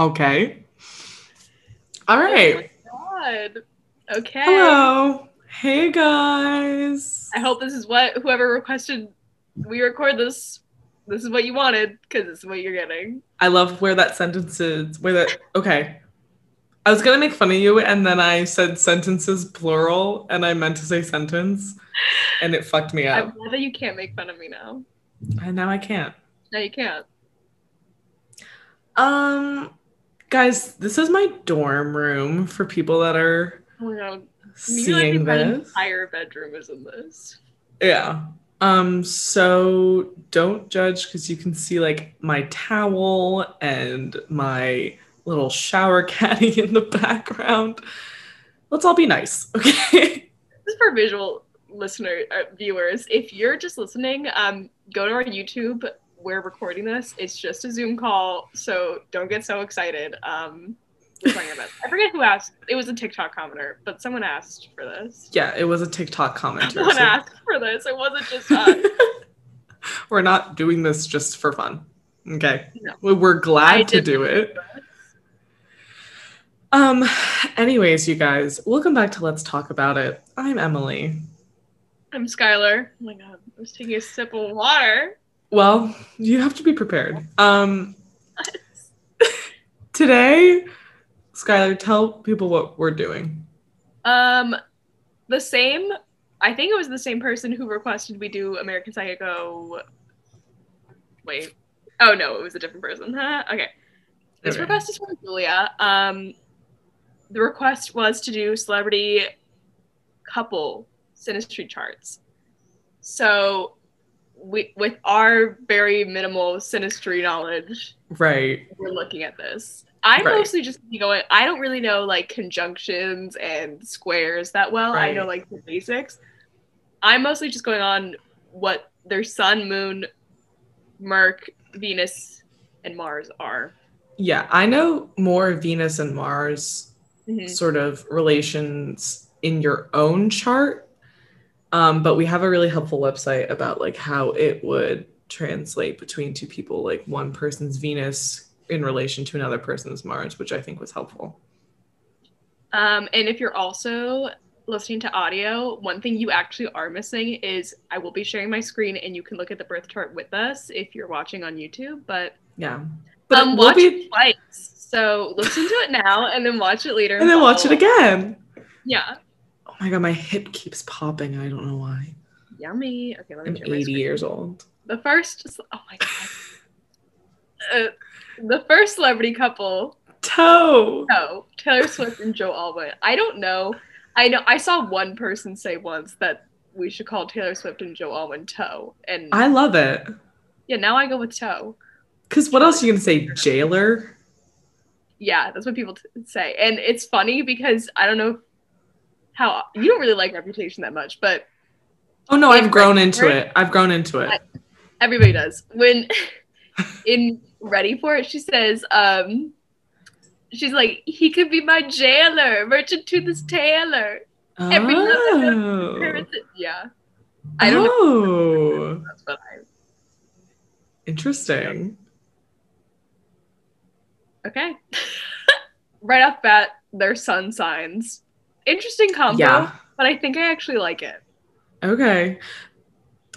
Okay. All right. Oh my god. Okay. Hello. Hey guys. I hope this is what whoever requested we record this. This is what you wanted because this is what you're getting. I love where that sentence is. Where that okay. I was gonna make fun of you and then I said sentences plural and I meant to say sentence and it fucked me up. I'm glad that you can't make fun of me now. And now I can't. No, you can't. Um guys, this is my dorm room for people that are Oh my god. seeing my this. entire bedroom is in this. Yeah. Um, so don't judge because you can see like my towel and my little shower caddy in the background. Let's all be nice, okay? This is for visual listener uh, viewers. If you're just listening, um, go to our YouTube. We're recording this. It's just a Zoom call, so don't get so excited. Um, we're trying our. I forget who asked. It was a TikTok commenter, but someone asked for this. Yeah, it was a TikTok commenter. Someone so asked for this. It wasn't just us. we're not doing this just for fun. Okay. No. We- We're I glad to do it. Um, anyways, you guys, welcome back to Let's Talk About It. I'm Emily. I'm Skylar. Oh my god, I was taking a sip of water. Well, you have to be prepared. Um, today, Skylar, tell people what we're doing. Um, the same. I think it was the same person who requested we do American Psycho. Wait. Oh no, it was a different person. Huh? Okay. This Okay. request is from Julia. Um, the request was to do celebrity couple synastry charts. So, we, with our very minimal synastry knowledge, Right. we're looking at this. I'm Right. mostly just going. I don't really know like conjunctions and squares that well. I know like the basics. I'm mostly just going on what their sun, moon, Merc, Venus, and Mars are. Yeah, I know more Venus and Mars Mhm. sort of relations in your own chart. Um, but we have a really helpful website about like how it would translate between two people, like one person's Venus in relation to another person's Mars, which I think was helpful. Um, and if you're also listening to audio, one thing you actually are missing is I will be sharing my screen, and you can look at the birth chart with us if you're watching on YouTube. But Yeah. um, it will watch be- it twice. So listen to it now, and then watch it later. and then watch it again. Yeah. Oh my god, my hip keeps popping. I don't know why. Yummy. Okay, let me I'm share 80 screen. years old. The first, oh my god. Uh, the first celebrity couple, Toe. no, Taylor Swift and Joe Alwyn. I don't know. I know. I saw one person say once that we should call Taylor Swift and Joe Alwyn Toe, and I love it. yeah, now I go with Toe. Because what else are you gonna say? Jailer? Yeah, that's what people t- say, and it's funny because I don't know how you don't really like Reputation that much, but Oh no, I've grown Ready into it. I've grown into it. Everybody does. When in Ready for It, she says, um, she's like, he could be my jailer, Burton to this Taylor. Every Oh. Yeah. I don't know. oh. what I. Interesting. Okay. right off bat, they're sun signs. Interesting combo, Yeah. but I think I actually like it. Okay.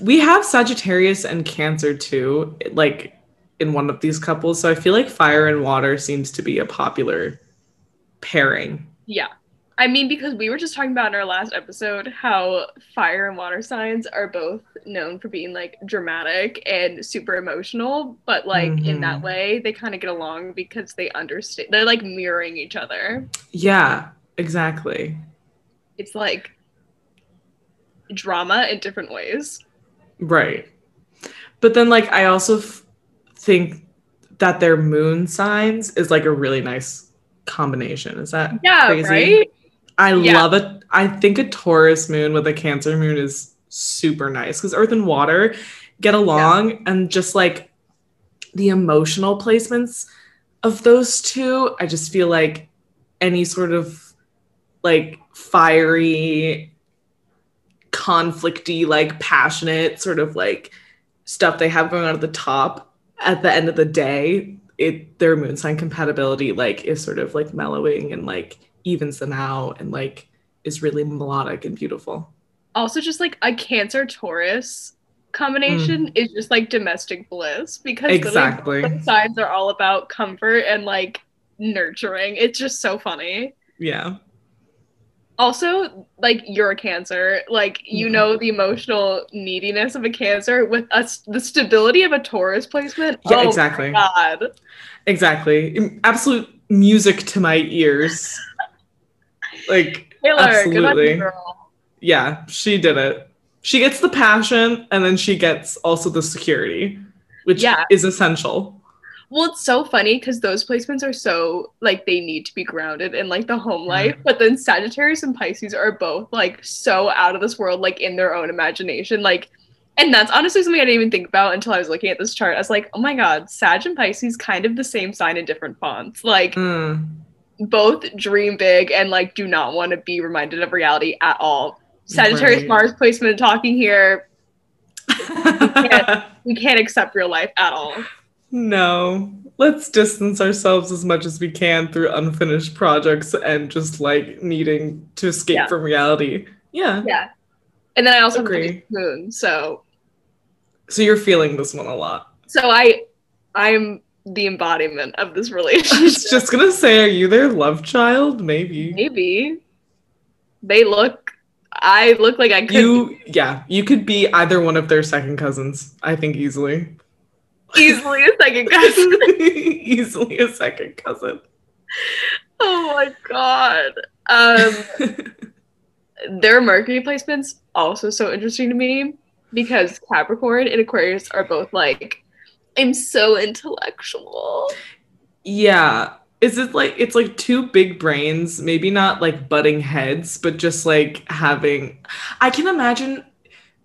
We have Sagittarius and Cancer too, like in one of these couples. So I feel like fire and water seems to be a popular pairing. Yeah. I mean, because we were just talking about in our last episode how fire and water signs are both known for being like dramatic and super emotional, but like in that Mhm. way, they kind of get along because they understand. They're like mirroring each other. Yeah, exactly. It's like drama in different ways. Right. But then, like, I also f- think that their moon signs is like a really nice combination. Is that Yeah, crazy? right? I Yeah. love it. I think a Taurus moon with a Cancer moon is super nice because Earth and Water get along, and just like the emotional placements of those two, I just feel like any sort of like fiery, conflicty, like passionate sort of like stuff they have going on at the top at the end of the day it their moon sign compatibility like is sort of like mellowing and like evens them out and like is really melodic and beautiful. Also, just like a Cancer Taurus combination mm. is just like domestic bliss because Exactly. signs are all about comfort and like nurturing. It's just so funny. Yeah. Also, like you're a Cancer, like you know the emotional neediness of a Cancer with us, the stability of a Taurus placement. Yeah, oh exactly. God, Exactly. Absolute music to my ears. Like Taylor, Absolutely. yeah, she did it. She gets the passion and then she gets also the security, which Yeah. is essential. Well, it's so funny because those placements are so like they need to be grounded in like the home Yeah. life, but then Sagittarius and Pisces are both like so out of this world, like in their own imagination, like. And that's honestly something I didn't even think about until I was looking at this chart. I was like, oh my god, Sag and Pisces kind of the same sign in different fonts. Like Mm. both dream big and like do not want to be reminded of reality at all. Sagittarius Right. Mars placement talking here. We can't accept real life at all. No. Let's distance ourselves as much as we can through unfinished projects and just like needing to escape Yeah. from reality. Yeah. Yeah. And then I also Agree. moon. So So you're feeling this one a lot. so I I'm the embodiment of this I relationship. was just gonna say, are you their love child? Maybe. Maybe. They look I look like I could You yeah, you could be either one of their second cousins, I think easily. Easily a second cousin. easily a second cousin. oh my god. Um their Mercury placements also so interesting to me because Capricorn and Aquarius are both like I'm so intellectual. yeah. Is it like it's like two big brains, maybe not like butting heads, but just like having I can imagine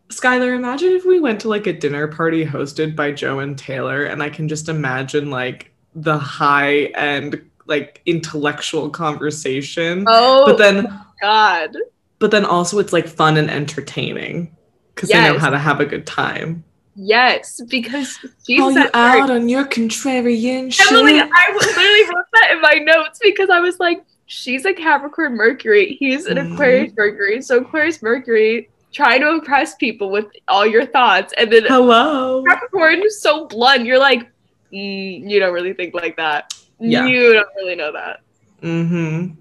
Skylar, imagine if we went to like a dinner party hosted by Joe and Taylor, and I can just imagine like the high end, like intellectual conversation. Oh but then god. but then also it's like fun and entertaining because they know how to have a good time. Yes, because she's Call you out on your contrarian shit. Emily, I literally wrote that in my notes because I was like, she's a Capricorn Mercury. He's an Mhm. Aquarius Mercury. So Aquarius Mercury trying to impress people with all your thoughts. And then Hello. Capricorn is so blunt. You're like, mm, you don't really think like that. Yeah. You don't really know that. Mm-hmm.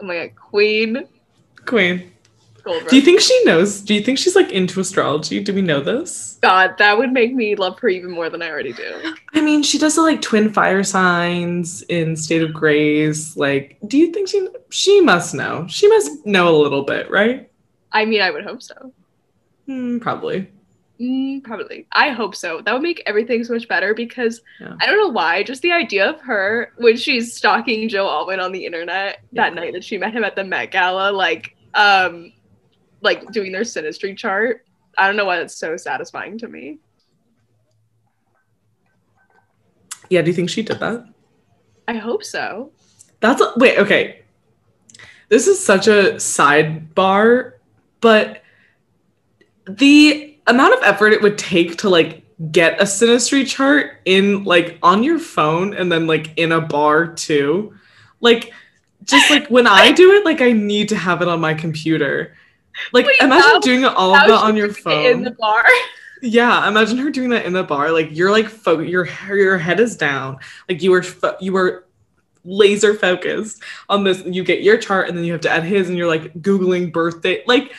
Oh my god, Queen Queen. Gold Do you think she knows? Do you think she's like into astrology? Do we know this? God, that would make me love her even more than I already do. I mean, she does the like twin fire signs in State of Grace. Like, do you think she she must know? She must know a little bit, right? I mean, I would hope so. Hmm, probably. Mm, probably. I hope so. That would make everything so much better because Yeah. I don't know why. Just the idea of her when she's stalking Joe Alwyn on the internet that night that she met him at the Met Gala, like, um, like doing their synastry chart. I don't know why that's so satisfying to me. Yeah. Do you think she did that? I hope so. That's a, wait, okay. This is such a sidebar, but the amount of effort it would take to like get a synastry chart in like on your phone and then like in a bar too. Like just like when I do it, like I need to have it on my computer. Like Wait, imagine how- doing all of that on your phone. in the bar. Yeah, imagine her doing that in the bar. Like you're like fo- your your head is down. Like you were fo- you were laser focused on this. You get your chart and then you have to add his, and you're like googling birthday. Like,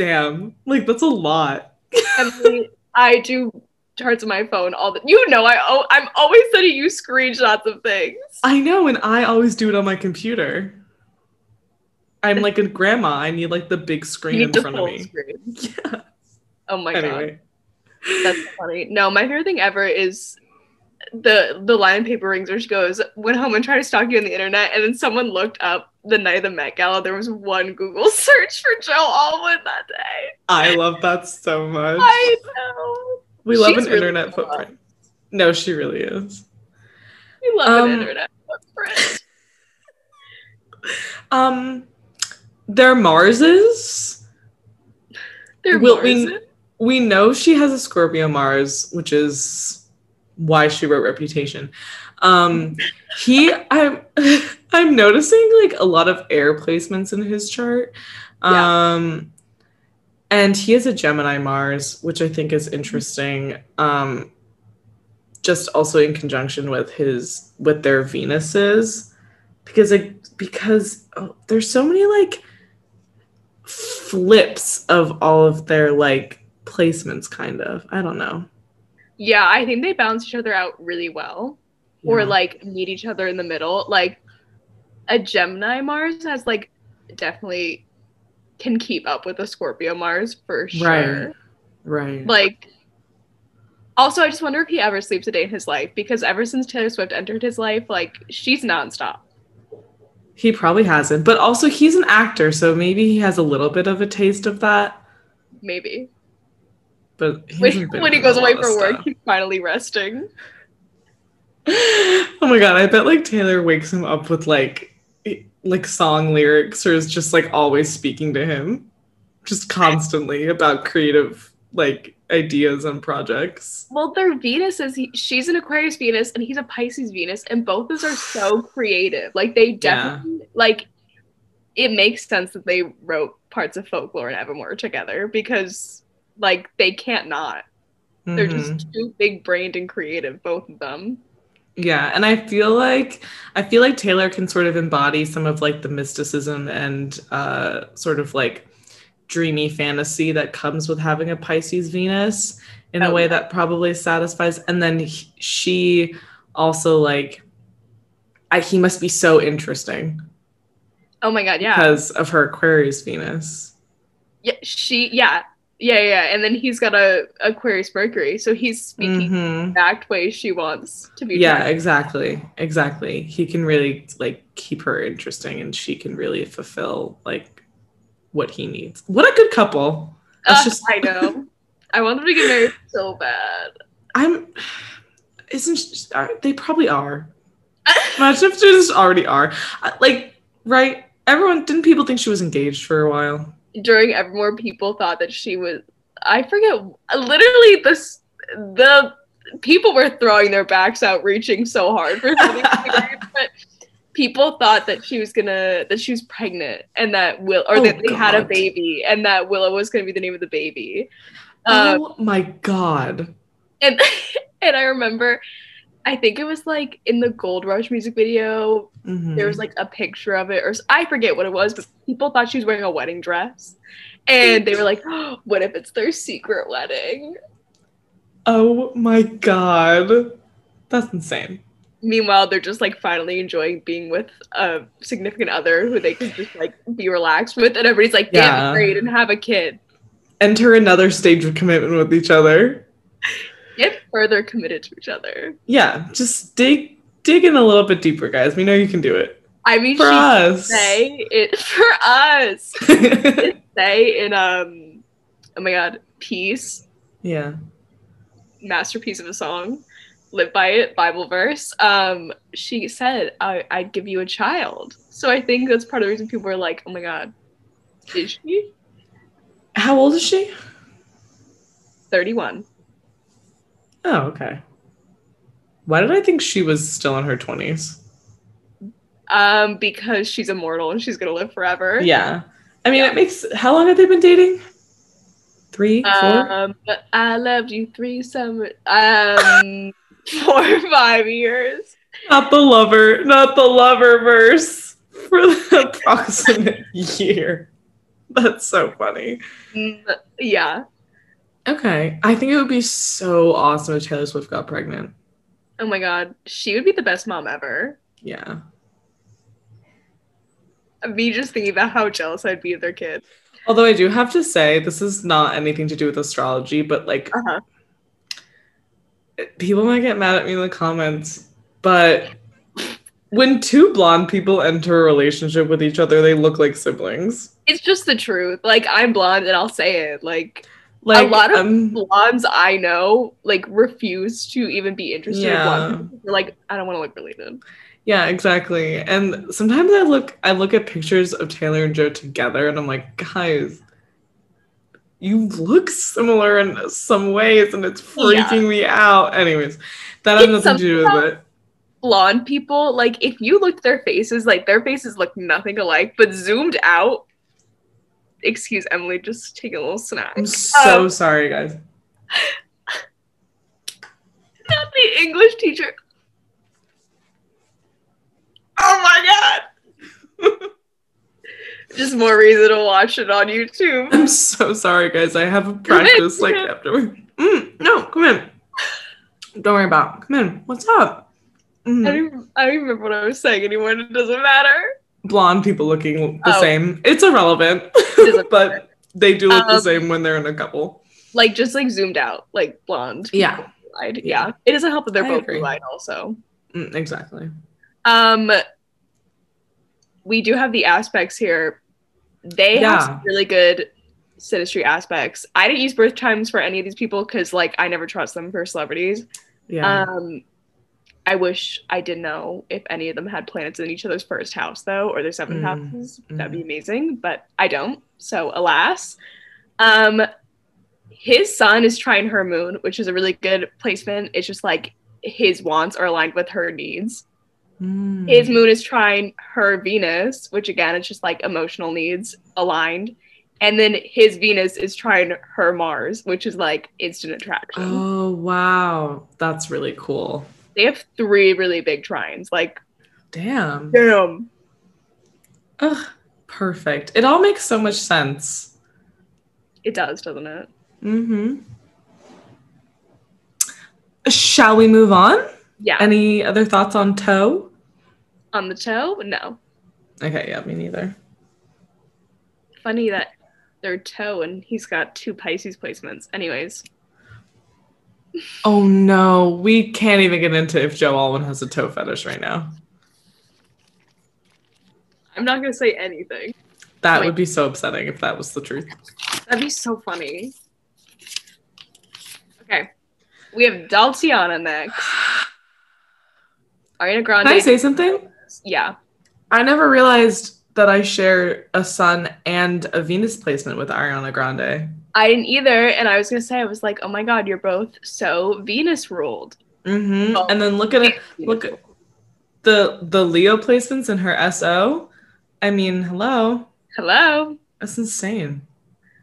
damn, like that's a lot. Emily, I do charts on my phone all the. You know, I oh, I'm always sending you screenshots of things. I know, and I always do it on my computer. I'm like a grandma. I need like the big screen in front of me. screen. Yeah. Oh my god. That's funny. No, my favorite thing ever is the the line in Paper Rings she goes, went home and tried to stalk you on the internet, and then someone looked up the night of the Met Gala. There was one Google search for Joe Alwyn that day. I love that so much. I know. we love She's an really internet cool. footprint. No, she really is. We love Um, an internet footprint. Um, they're Marses. They're Will we- we know she has a Scorpio Mars, which is why she wrote Reputation. Um, he, I'm, I'm noticing like a lot of air placements in his chart. Yeah. Um, and he is a Gemini Mars, which I think is interesting. Um, just also in conjunction with his with their Venuses, because like because oh, there's so many like flips of all of their like placements, kind of. I don't know. Yeah, I think they balance each other out really well. Or like meet each other in the middle. Like a Gemini Mars has like definitely can keep up with a Scorpio Mars for sure. Right. right. Like also I just wonder if he ever sleeps a day in his life because ever since Taylor Swift entered his life, like she's nonstop. He probably hasn't, but also he's an actor, so maybe he has a little bit of a taste of that. Maybe. But he When, when he goes away for work, stuff. he's finally resting. oh my god, I bet like Taylor wakes him up with like like song lyrics or is just like always speaking to him, just constantly about creative like ideas and projects. Well, their Venus is he, she's an Aquarius Venus and he's a Pisces Venus, and both of those are so creative. Like they definitely like it makes sense that they wrote parts of folklore and Evermore together because like they can't not. They're Mhm. just too big brained and creative, both of them. Yeah, and I feel like I feel like Taylor can sort of embody some of like the mysticism and uh sort of like dreamy fantasy that comes with having a Pisces Venus in a Oh, way yeah. that probably satisfies and then he, she also like I, he must be so interesting Oh my god, yeah. because of her Aquarius Venus. Yeah, she yeah. Yeah, yeah. And then he's got a Aquarius Mercury, so he's speaking Mhm. the exact way she wants to be. Yeah, exactly. Exactly. He can really like keep her interesting and she can really fulfill like what he needs. What a good couple. Uh, just I know. I want them to get married so bad. I'm isn't she- uh, they probably are. Imagine if they just already are. Uh, Like, right? Everyone didn't people think she was engaged for a while? During Evermore, people thought that she was. I forget. Literally, this the people were throwing their backs out, reaching so hard for something. weird, but people thought that she was gonna that she was pregnant and that Will or Oh, that they had a baby and that Willow was gonna be the name of the baby. Um, oh my god. and and I remember, I think it was like in the Gold Rush music video. Mhm. There was like a picture of it, or I forget what it was, but people thought she was wearing a wedding dress, and they were like, oh, "What if it's their secret wedding?" Oh my god. That's insane. Meanwhile, they're just like finally enjoying being with a significant other who they can just like be relaxed with, and everybody's like, "Get Yeah. married and have a kid." Enter another stage of commitment with each other. Get further committed to each other. Yeah, just dig dig in a little bit deeper, guys. We know you can do it. I mean, For she us. say it for us. say in um oh my god peace yeah. masterpiece of a song live by it bible verse um she said I- i'd give you a child so i think that's part of the reason people are like oh my god is she How old is she? 31 Oh, okay. Why did I think she was still in her 20s? um because she's immortal and she's gonna live forever Yeah. I mean, Yeah. it makes. How long have they been dating? Three, four? um i loved you three summer um four or five years not the lover, not the lover verse for the approximate year. That's so funny. Mm, yeah Okay. I think it would be so awesome if Taylor Swift got pregnant. oh my god she would be the best mom ever Yeah. me just thinking about how jealous I'd be of their kid. Although I do have to say, this is not anything to do with astrology, but like Uh-huh. people might get mad at me in the comments, but when two blonde people enter a relationship with each other, they look like siblings. It's just the truth. Like I'm blonde and I'll say it. Like Like a lot of um, blondes I know like refuse to even be interested Yeah. in blonde. They're like, I don't want to look related. yeah, exactly. And sometimes I look I look at pictures of Taylor and Joe together and I'm like, guys, you look similar in some ways and it's freaking Yeah. me out. Anyways, that has nothing to do with it. blonde people, like if you looked their faces, like their faces look nothing alike, but zoomed out. Excuse Emily, just take a little snack. I'm so Um, sorry, guys. Not the English teacher. Oh my god! Just more reason to watch it on YouTube. I'm so sorry, guys. I have a practice like come in. afterward. Mm, no, come in. Don't worry about. it. Come in. What's up? Mm. I don't, I don't remember what I was saying anymore. It doesn't matter. Blonde people looking the Oh. same. It's irrelevant, doesn't but they do look the Um, same when they're in a couple. Like just like zoomed out, like blonde. Yeah. blue-eyed. Yeah. It doesn't help that they're I both blue eyed also. Mm, exactly. Um we do have the aspects here. They have Yeah. some really good synastry aspects. I didn't use birth times for any of these people because like I never trust them for celebrities. Yeah. Um I wish I did know if any of them had planets in each other's first house though, or their seventh Mm, houses. That'd be amazing, but I don't. So alas. Um his sun is trining her moon, which is a really good placement. It's just like his wants are aligned with her needs. Mm. His moon is trining her Venus, which again it's just like emotional needs aligned. And then his Venus is trining her Mars, which is like instant attraction. Oh wow, that's really cool. They have three really big trines. Like, Damn. damn. Ugh, perfect. It all makes so much sense. It does, doesn't it? Mm-hmm. Shall we move on? Yeah. Any other thoughts on toe? On the toe? No. Okay, yeah, me neither. Funny that they're toe and he's got two Pisces placements. Anyways, Oh no, we can't even get into if Joe Alwyn has a toe fetish right now. I'm not going to say anything. That Wait. would be so upsetting if that was the truth. That'd be so funny. Okay. We have Daltiana next. Ariana Grande. Can I say something? yeah. I never realized that I share a sun and a Venus placement with Ariana Grande. I didn't either. And I was going to say, I was like, oh my God, you're both so Venus ruled. Mm-hmm. Oh. And then look at it. Look at the the Leo placements in her SO. I mean, hello. Hello. That's insane.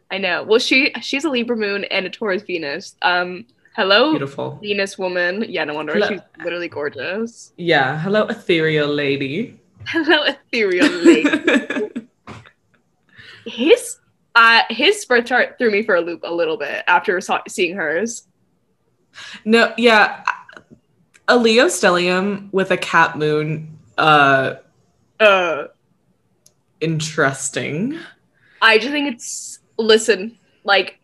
I know. Well, she she's a Libra moon and a Taurus Venus. Um, hello, Beautiful. Venus woman. Yeah, no wonder Hello. she's literally gorgeous. Yeah. Hello, ethereal lady. Hello, ethereal lady. his uh his birth chart threw me for a loop a little bit after saw, seeing hers. no, yeah. A Leo stellium with a Cap moon. Uh Uh, interesting. I just think it's listen, like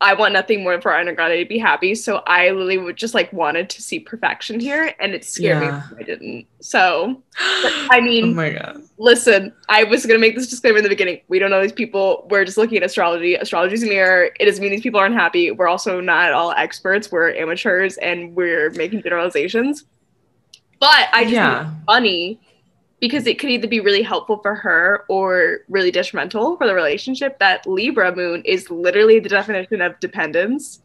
I want nothing more for Ariana Grande to be happy, so I literally would just like wanted to see perfection here, and it scared Yeah. me I didn't. So, but, I Oh mean, my god. listen, I was gonna make this disclaimer in the beginning. We don't know these people. We're just looking at astrology. Astrology's a mirror. It doesn't mean these people aren't happy. We're also not at all experts. We're amateurs, and we're making generalizations. But I just think yeah. it's funny because it could either be really helpful for her or really detrimental for the relationship. That Libra moon is literally the definition of dependence,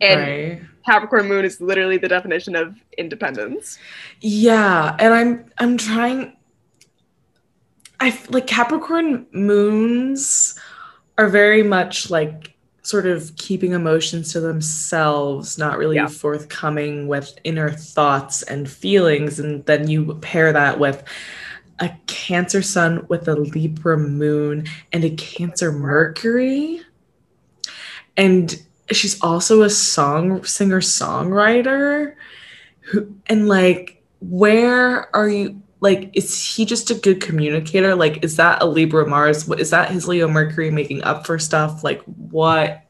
and right. Capricorn moon is literally the definition of independence. Yeah, and I'm I'm trying I like Capricorn moons are very much like sort of keeping emotions to themselves, not really Yeah. forthcoming with inner thoughts and feelings and then you pair that with a Cancer sun with a Libra moon and a Cancer Mercury. And she's also a song singer songwriter who and like where are you like is he just a good communicator? Like is that a libra mars? What is that his leo mercury making up for stuff? Like what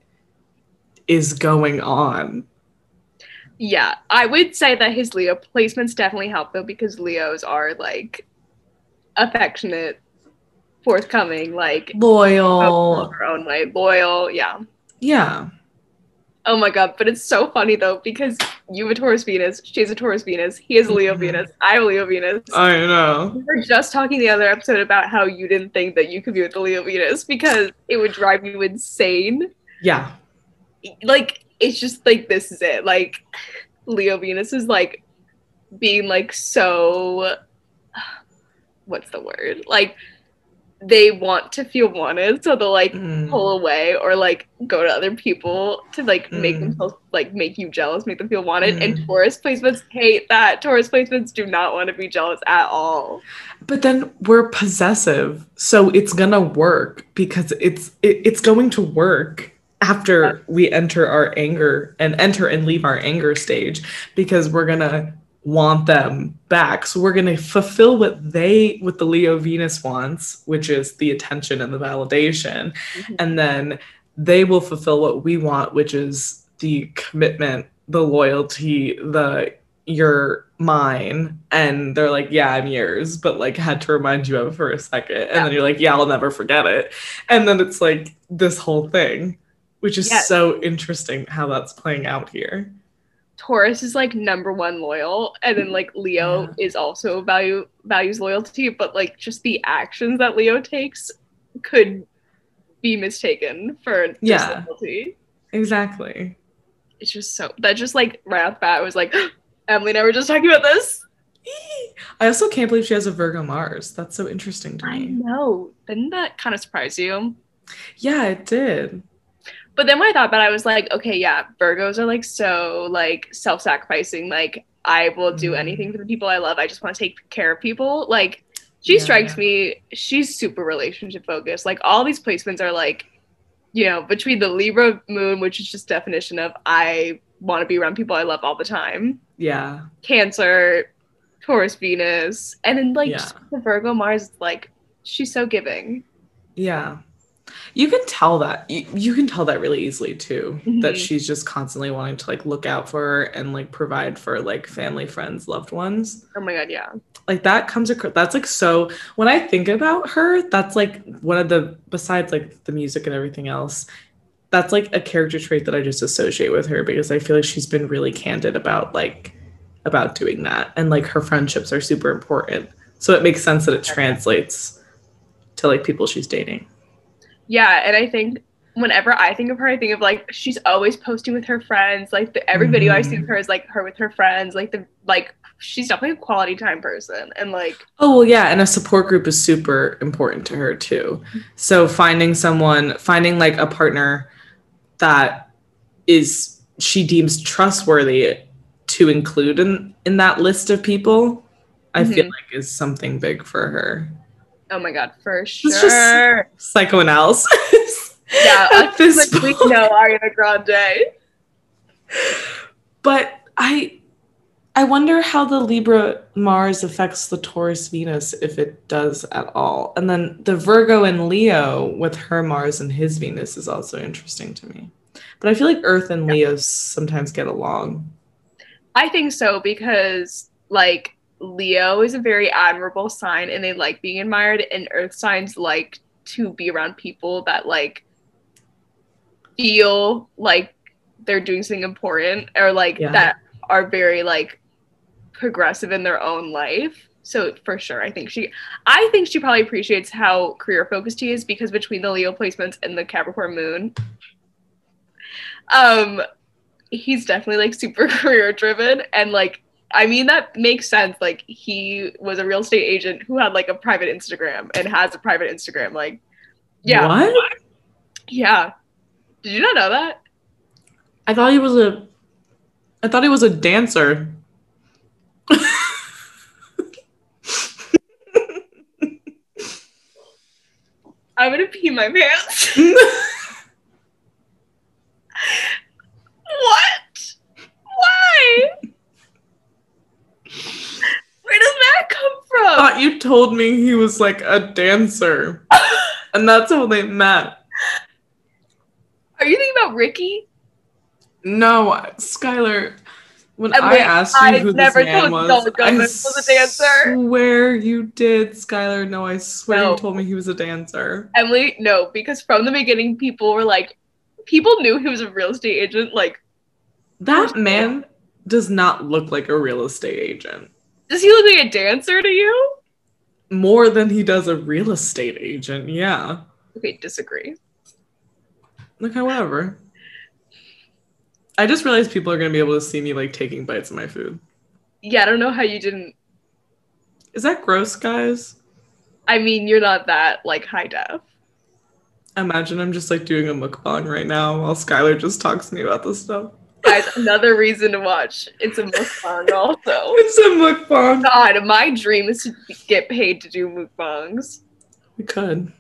is going on? Yeah, I would say that his Leo placements definitely help though because Leos are like affectionate, forthcoming, like loyal her own way, loyal. Yeah. yeah Oh my god, but it's so funny though because you have a Taurus Venus, she's a Taurus Venus, he has a Leo Mhm. Venus, I have a Leo Venus. i know we were just talking the other episode about how you didn't think that you could be with the Leo Venus because it would drive you insane. yeah Like it's just like this is it. Like Leo Venus is like being like so what's the word? Like they want to feel wanted, so they'll like Mm. pull away or like go to other people to like make Mm. themselves like make you jealous, make them feel wanted. And Mm. Taurus placements hate that. Taurus placements do not want to be jealous at all. But then we're possessive, so it's gonna work because it's it, it's going to work after we enter our anger and enter and leave our anger stage because we're gonna want them back. So we're gonna fulfill what they what the Leo Venus wants, which is the attention and the validation, Mhm. and then they will fulfill what we want, which is the commitment, the loyalty, the you're mine and they're like yeah i'm yours but like had to remind you of it for a second and Yeah. then you're like yeah i'll never forget it and then it's like this whole thing which is Yes. so interesting how that's playing out here Taurus is like number one loyal, and then like Leo Yeah. is also value values loyalty, but like just the actions that Leo takes could be mistaken for Yeah. disloyalty. exactly It's just so that just like right off the bat I was like, Emily and I were just talking about this. i also can't believe she has a virgo mars that's so interesting to me. I know. Didn't that kind of surprise you? yeah it did But then when I thought about it, I was like, okay, yeah, Virgos are like so like self-sacrificing. Like I will do Mhm. anything for the people I love. I just want to take care of people. Like she Yeah. strikes me, she's super relationship focused. Like all these placements are like, you know, between the Libra moon, which is just definition of I want to be around people I love all the time. yeah Cancer, Taurus, Venus, and then like Yeah. the Virgo Mars, like she's so giving. Yeah. You can tell that. You, you can tell that really easily too. That Mhm. she's just constantly wanting to like look out for her and like provide for like family, friends, loved ones. Oh my god, yeah. Like that comes across. That's like so. When I think about her, that's like one of the besides like the music and everything else. That's like a character trait that I just associate with her because I feel like she's been really candid about like about doing that and like her friendships are super important. So it makes sense that it translates to like people she's dating. Yeah, and I think whenever I think of her, I think of like she's always posting with her friends. Like the, every video I see of Mhm. her is like her with her friends. Like the like she's definitely a quality time person. And like Oh well, yeah, and a support group is super important to her too. So finding someone, finding like a partner that is she deems trustworthy to include in in that list of people, I feel Mhm. like is something big for her. Oh my god, for sure. It's just psychoanalysis. yeah, at this like, we know Ariana Grande. But I I wonder how the Libra Mars affects the Taurus Venus if it does at all. And then the Virgo and Leo with her Mars and his Venus is also interesting to me. But I feel like Earth and Leo sometimes get along. I think so because like Leo is a very admirable sign and they like being admired, and Earth signs like to be around people that like feel like they're doing something important or like Yeah. that are very like progressive in their own life. So for sure, I think she, I think she probably appreciates how career focused he is because between the Leo placements and the Capricorn moon, um, he's definitely like super career driven and like I mean that makes sense. Like he was a real estate agent who had like a private Instagram and has a private Instagram. Like, yeah, What? yeah. Did you not know that? I thought he was a I thought he was a dancer. I'm gonna pee my pants. what? Why? Where does that from? thought you told me he was like a dancer. and that's how they met. Are you thinking about Ricky? No, Skylar. When And I asked you I who never this man was, I was a dancer. swear you did, Skylar. No, I swear No. you told me he was a dancer. Emily, no, because from the beginning, people were like, people knew he was a real estate agent. Like, That man does not look like a real estate agent. Does he look like a dancer to you? More than he does a real estate agent. Yeah. Okay, disagree. Okay, whatever. I just realized people are gonna be able to see me like taking bites of my food. Yeah, I don't know how you didn't. Is that gross, guys? I mean, you're not that like high def. Imagine I'm just like doing a mukbang right now while Skylar just talks to me about this stuff. Guys, another reason to watch. It's a mukbang also. It's a mukbang. God, my dream is to get paid to do mukbangs. We could.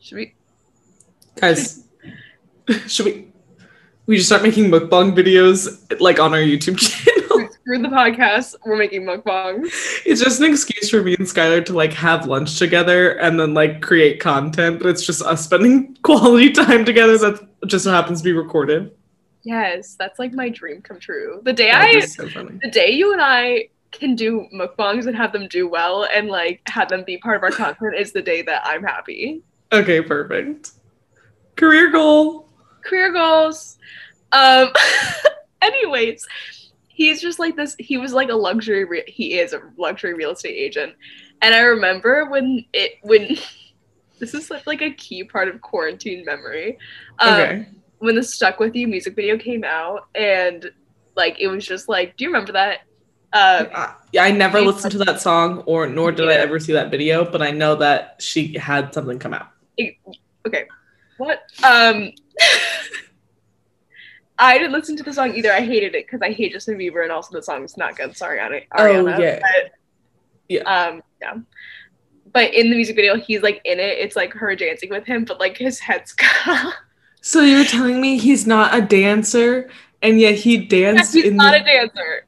Should we? Guys, should we we just start making mukbang videos like on our YouTube channel? Screw the podcast. We're making mukbangs. It's just an excuse for me and Skylar to like have lunch together and then like create content, but it's just us spending quality time together that just so happens to be recorded. Yes, that's like my dream come true. The day That'd I, so the day you and I can do mukbangs and have them do well and like have them be part of our content is the day that I'm happy. Okay, perfect. Career goal. Career goals. Um. anyways, he's just like this. He was like a luxury. Re- he is a luxury real estate agent, and I remember when it when. This is like, like a key part of quarantine memory. Um, Okay. When the Stuck With You music video came out, and like it was just like, do you remember that? Uh, Uh, yeah, I never listened to that song, or nor did I ever see that video. But I know that she had something come out. okay, what? Um, I didn't listen to the song either. I hated it because I hate Justin Bieber, and also the song's not good. Sorry, Ari- Ariana. Oh, yeah. But, Yeah. Um. Yeah. But in the music video, he's like in it. It's like her dancing with him, but like his head's cut. So you're telling me he's not a dancer, and yet he danced he's in not the- a dancer.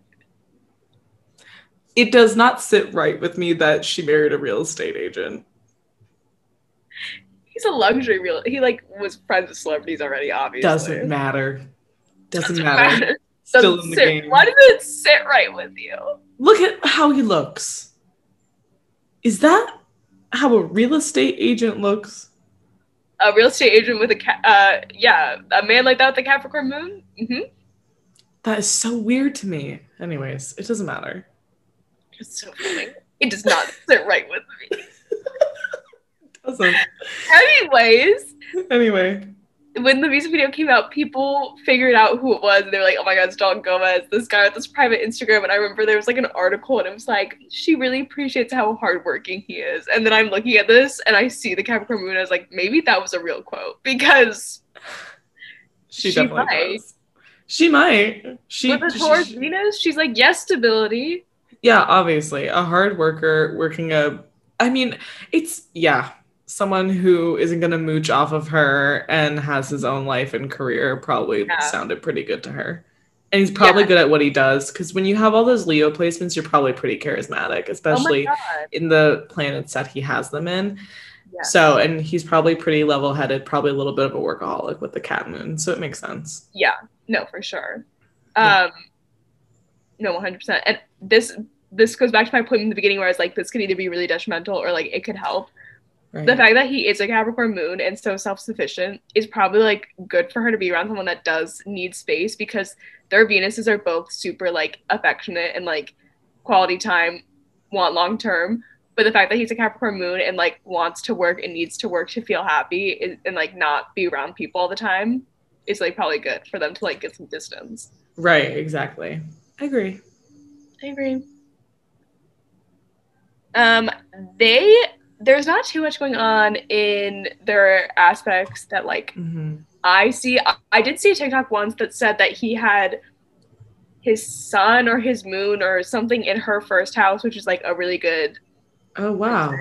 It does not sit right with me that she married a real estate agent. He's a luxury real. He like was friends with celebrities already. Obviously, Doesn't matter. Doesn't matter. Doesn't Still in the sit- game. Why does it sit right with you? Look at how he looks. Is that how a real estate agent looks? A real estate agent with a cat. Uh, yeah, a man like that with a Capricorn moon. hmm That is so weird to me. Anyways, it doesn't matter. It's so funny. It does not sit right with me. doesn't. Anyways, Anyway. When the music video came out, people figured out who it was. And they were like, oh my God, it's Dalton Gomez, this guy with this private Instagram. And I remember there was like an article and it was like, she really appreciates how hardworking he is. And then I'm looking at this and I see the Capricorn moon. I was like, maybe that was a real quote because She, She definitely might. She might. She, with the Taurus she- Venus, she's like, yes, stability. yeah, obviously. A hard worker working a I mean, it's yeah, someone who isn't gonna mooch off of her and has his own life and career probably Yeah. sounded pretty good to her. And he's probably Yeah. good at what he does because when you have all those Leo placements, you're probably pretty charismatic, especially oh in the planets that he has them in. Yeah. So, and he's probably pretty level headed, probably a little bit of a workaholic with the Cap moon. So it makes sense. Yeah, no, for sure. Um, no, one hundred percent. And this this goes back to my point in the beginning where I was like, this could either be really detrimental or like it could help. Right. The fact that he is a Capricorn moon and so self sufficient is probably like good for her to be around someone that does need space because their Venuses are both super like affectionate and like quality time, want long term. But the fact that he's a Capricorn moon and like wants to work and needs to work to feel happy is, and like not be around people all the time is like probably good for them to like get some distance. right, exactly. I agree. I agree. Um, they there's not too much going on in their aspects that like hmm I see. I, I did see a TikTok once that said that he had his sun or his moon or something in her first house, which is like a really good. Oh, wow.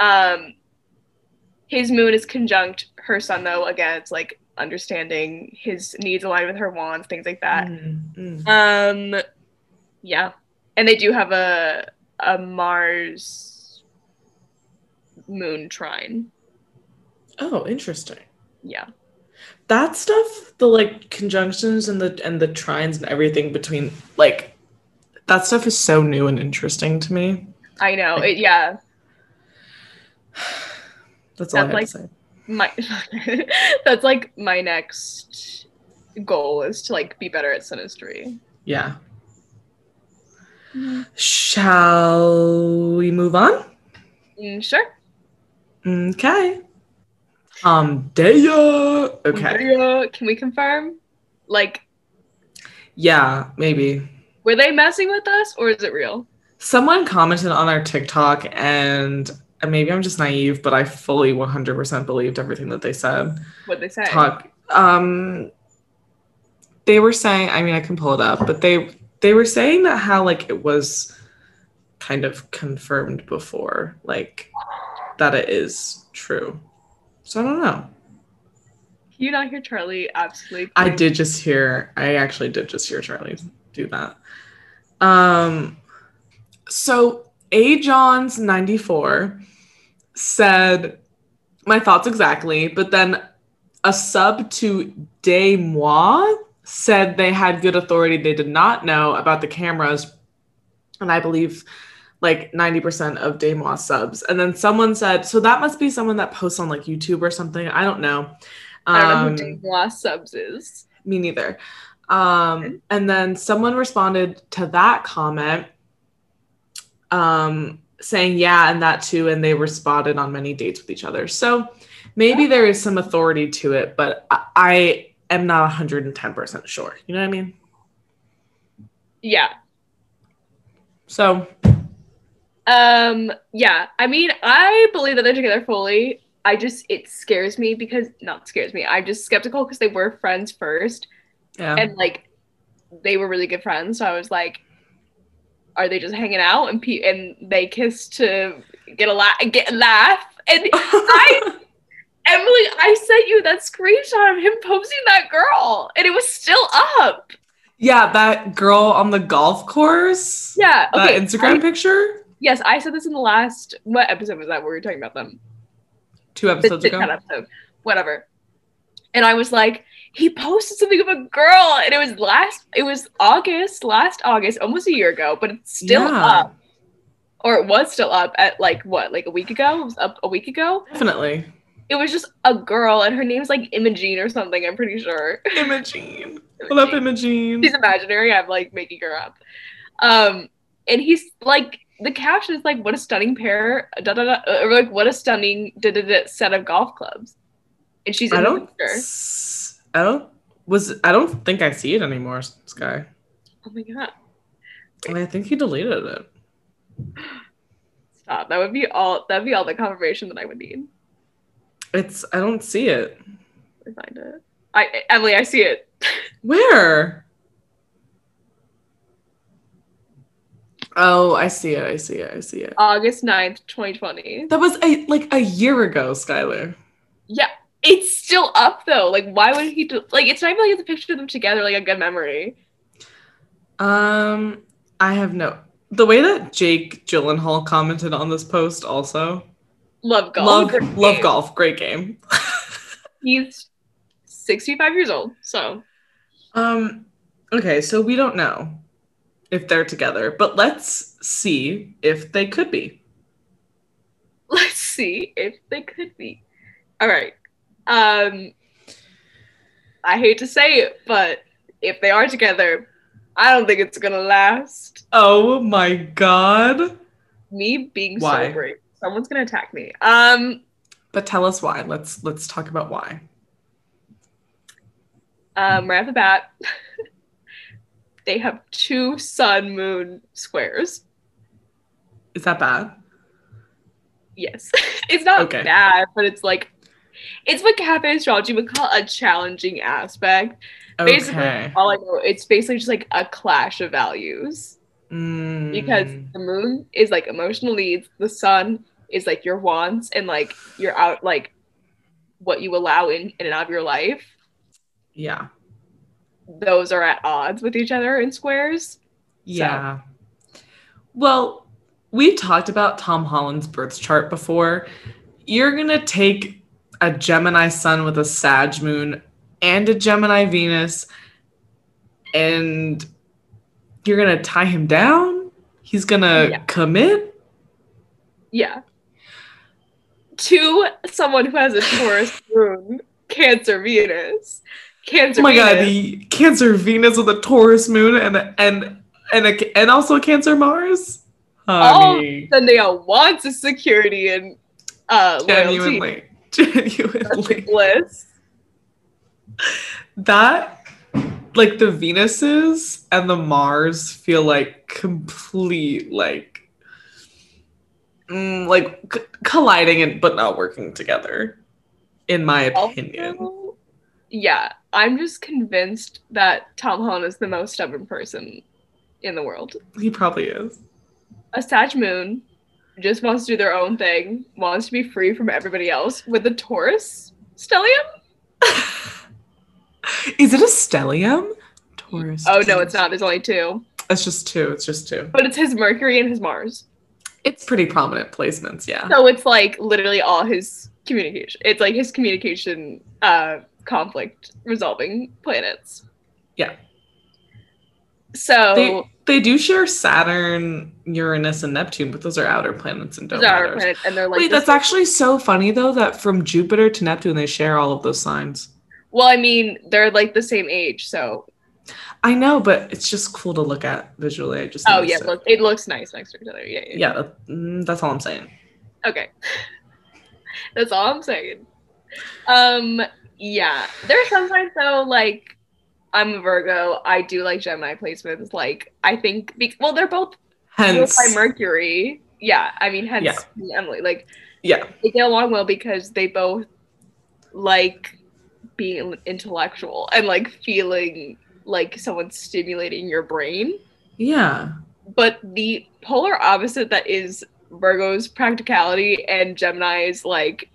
Um, his moon is conjunct her sun though. Again, it's like understanding his needs aligned with her wants, things like that. Mm, mm. Um, yeah, and they do have a a Mars moon trine. Oh, interesting. Yeah, That stuff, the like conjunctions and the and the trines and everything between like that stuff is so new and interesting to me. I know. It, yeah, That's all I That's have to say. my that's like my next goal is to like be better at synastry. Yeah. Shall we move on? Mm, sure. Okay. Um, Daya. Okay. Maria, Can we confirm? Like Yeah, maybe. Were they messing with us or is it real? Someone commented on our TikTok, and maybe I'm just naive, but I fully 100% believed everything that they said. What'd they say? Talk. Um, they were saying. I mean, I can pull it up, but they they were saying that how like it was kind of confirmed before, like that it is true. So I don't know. Can you not hear Charlie absolutely? I did just hear. I actually did just hear Charlie do that. Um, so A Johns ninety four said my thoughts exactly, but then a sub to De Moi said they had good authority. They did not know about the cameras, and I believe like 90% of Moi subs. And then someone said, so that must be someone that posts on like YouTube or something. I don't know. I don't know Um, who De Moi subs is. me neither. Um, and then someone responded to that comment um, saying, yeah, and that too. And they were spotted on many dates with each other. So maybe there is some authority to it, but I, I am not 110% sure. You know what I mean? Yeah. So Um, yeah. I mean, I believe that they're together fully. I just it scares me because not scares me. I'm just skeptical because they were friends first. yeah. and like they were really good friends. So I was like, are they just hanging out and pe- and they kissed to get a laugh, get a laugh? And I, Emily, I sent you that screenshot of him posing that girl, and it was still up. yeah, that girl on the golf course. Yeah. That Okay. Instagram I- picture yes, I said this in the last. What episode was that? Where we were talking about them. two The episodes Tit ago. Episode. Whatever. And I was like, he posted something of a girl, and it was last. It was August, last August, almost a year ago, but it's still Yeah. up. or it was still up at like what, like a week ago? It was up a week ago. Definitely. It was just a girl, and her name's like Imogene or something. I'm pretty sure. Imogene. What up, Imogene? She's imaginary. I'm like making her up. Um, and he's like, the caption is like, "What a stunning pair!" Da, da, da, or like, "What a stunning da, da, da, set of golf clubs." And she's in I the don't. s- I don't. Was I don't think I see it anymore, Sky. Oh my god! I think he deleted it. Stop. That would be all. That'd be all the confirmation that I would need. It's. I don't see it. to find it. I Emily, I see it. Where? Oh, I see it. I see it. I see it. August 9th, 2020. That was a like a year ago, Skylar. Yeah, it's still up though. Like, why would he do? Like, it's not even like it's a picture of them together, like a good memory. Um, I have no. The way that Jake Gyllenhaal commented on this post also. Love golf. love love game. golf. Great game. He's 65 years old, so Um, okay, so we don't know if they're together, but let's see if they could be. let's see if they could be. All right. Um, I hate to say it, but if they are together, I don't think it's gonna last. Oh my god. Me being Why? so brave. Someone's gonna attack me. Um, But tell us why. Let's let's talk about why. um, right off the bat, they have two sun moon squares. Is that bad? Yes, it's not Okay. bad, but it's like it's what cafe astrology would call a challenging aspect. Basically, Okay. all I know, it's basically just like a clash of values Mm. because the moon is like emotional needs, the sun is like your wants and like your out like what you allow in, in and out of your life. yeah. Those are at odds with each other in squares. Yeah. Well, we talked about Tom Holland's birth chart before. You're going to take a Gemini sun with a Sag moon and a Gemini Venus and you're going to tie him down? He's going to Yeah. commit? Yeah. To someone who has a Taurus moon, Cancer Venus. Cancer Oh my god, the Cancer Venus with a Taurus moon and and and a, and also Cancer Mars? Honey. Zendaya wants a security and uh loyalty. Genuinely. Genuinely. Bliss. that like the Venuses and the Mars feel like complete like mm, like c- colliding and but not working together in my opinion. Also, yeah, I'm just convinced that Tom Holland is the most stubborn person in the world. He probably is. A Sag Moon just wants to do their own thing, wants to be free from everybody else. With the Taurus stellium? is it a stellium? Taurus. Oh no, it's not. There's only two. It's just two. It's just two. But it's his Mercury and his Mars. It's pretty prominent placements, yeah. So it's like literally all his communication. It's like his communication uh conflict resolving planets. Yeah. So They they do share Saturn, Uranus, and Neptune, but those are outer planets and don't matter. planet, and they're like Wait, that's actually so funny though that from Jupiter to Neptune they share all of those signs. well, I mean, they're like the same age, so I know, but it's just cool to look at visually. I just oh yeah, it. look, it looks nice next to each other. Yeah, yeah. yeah, that, mm, that's all I'm saying. Okay. That's all I'm saying. Um, yeah. There's are some signs though, like I'm a Virgo. I do like Gemini placements. Like I think, be- well, they're both Hence, by Mercury. Yeah, I mean, hence Yeah. Emily. Like yeah, they get along well because they both like being intellectual and like feeling like someone's stimulating your brain. yeah, But the polar opposite that is Virgo's practicality and Gemini's like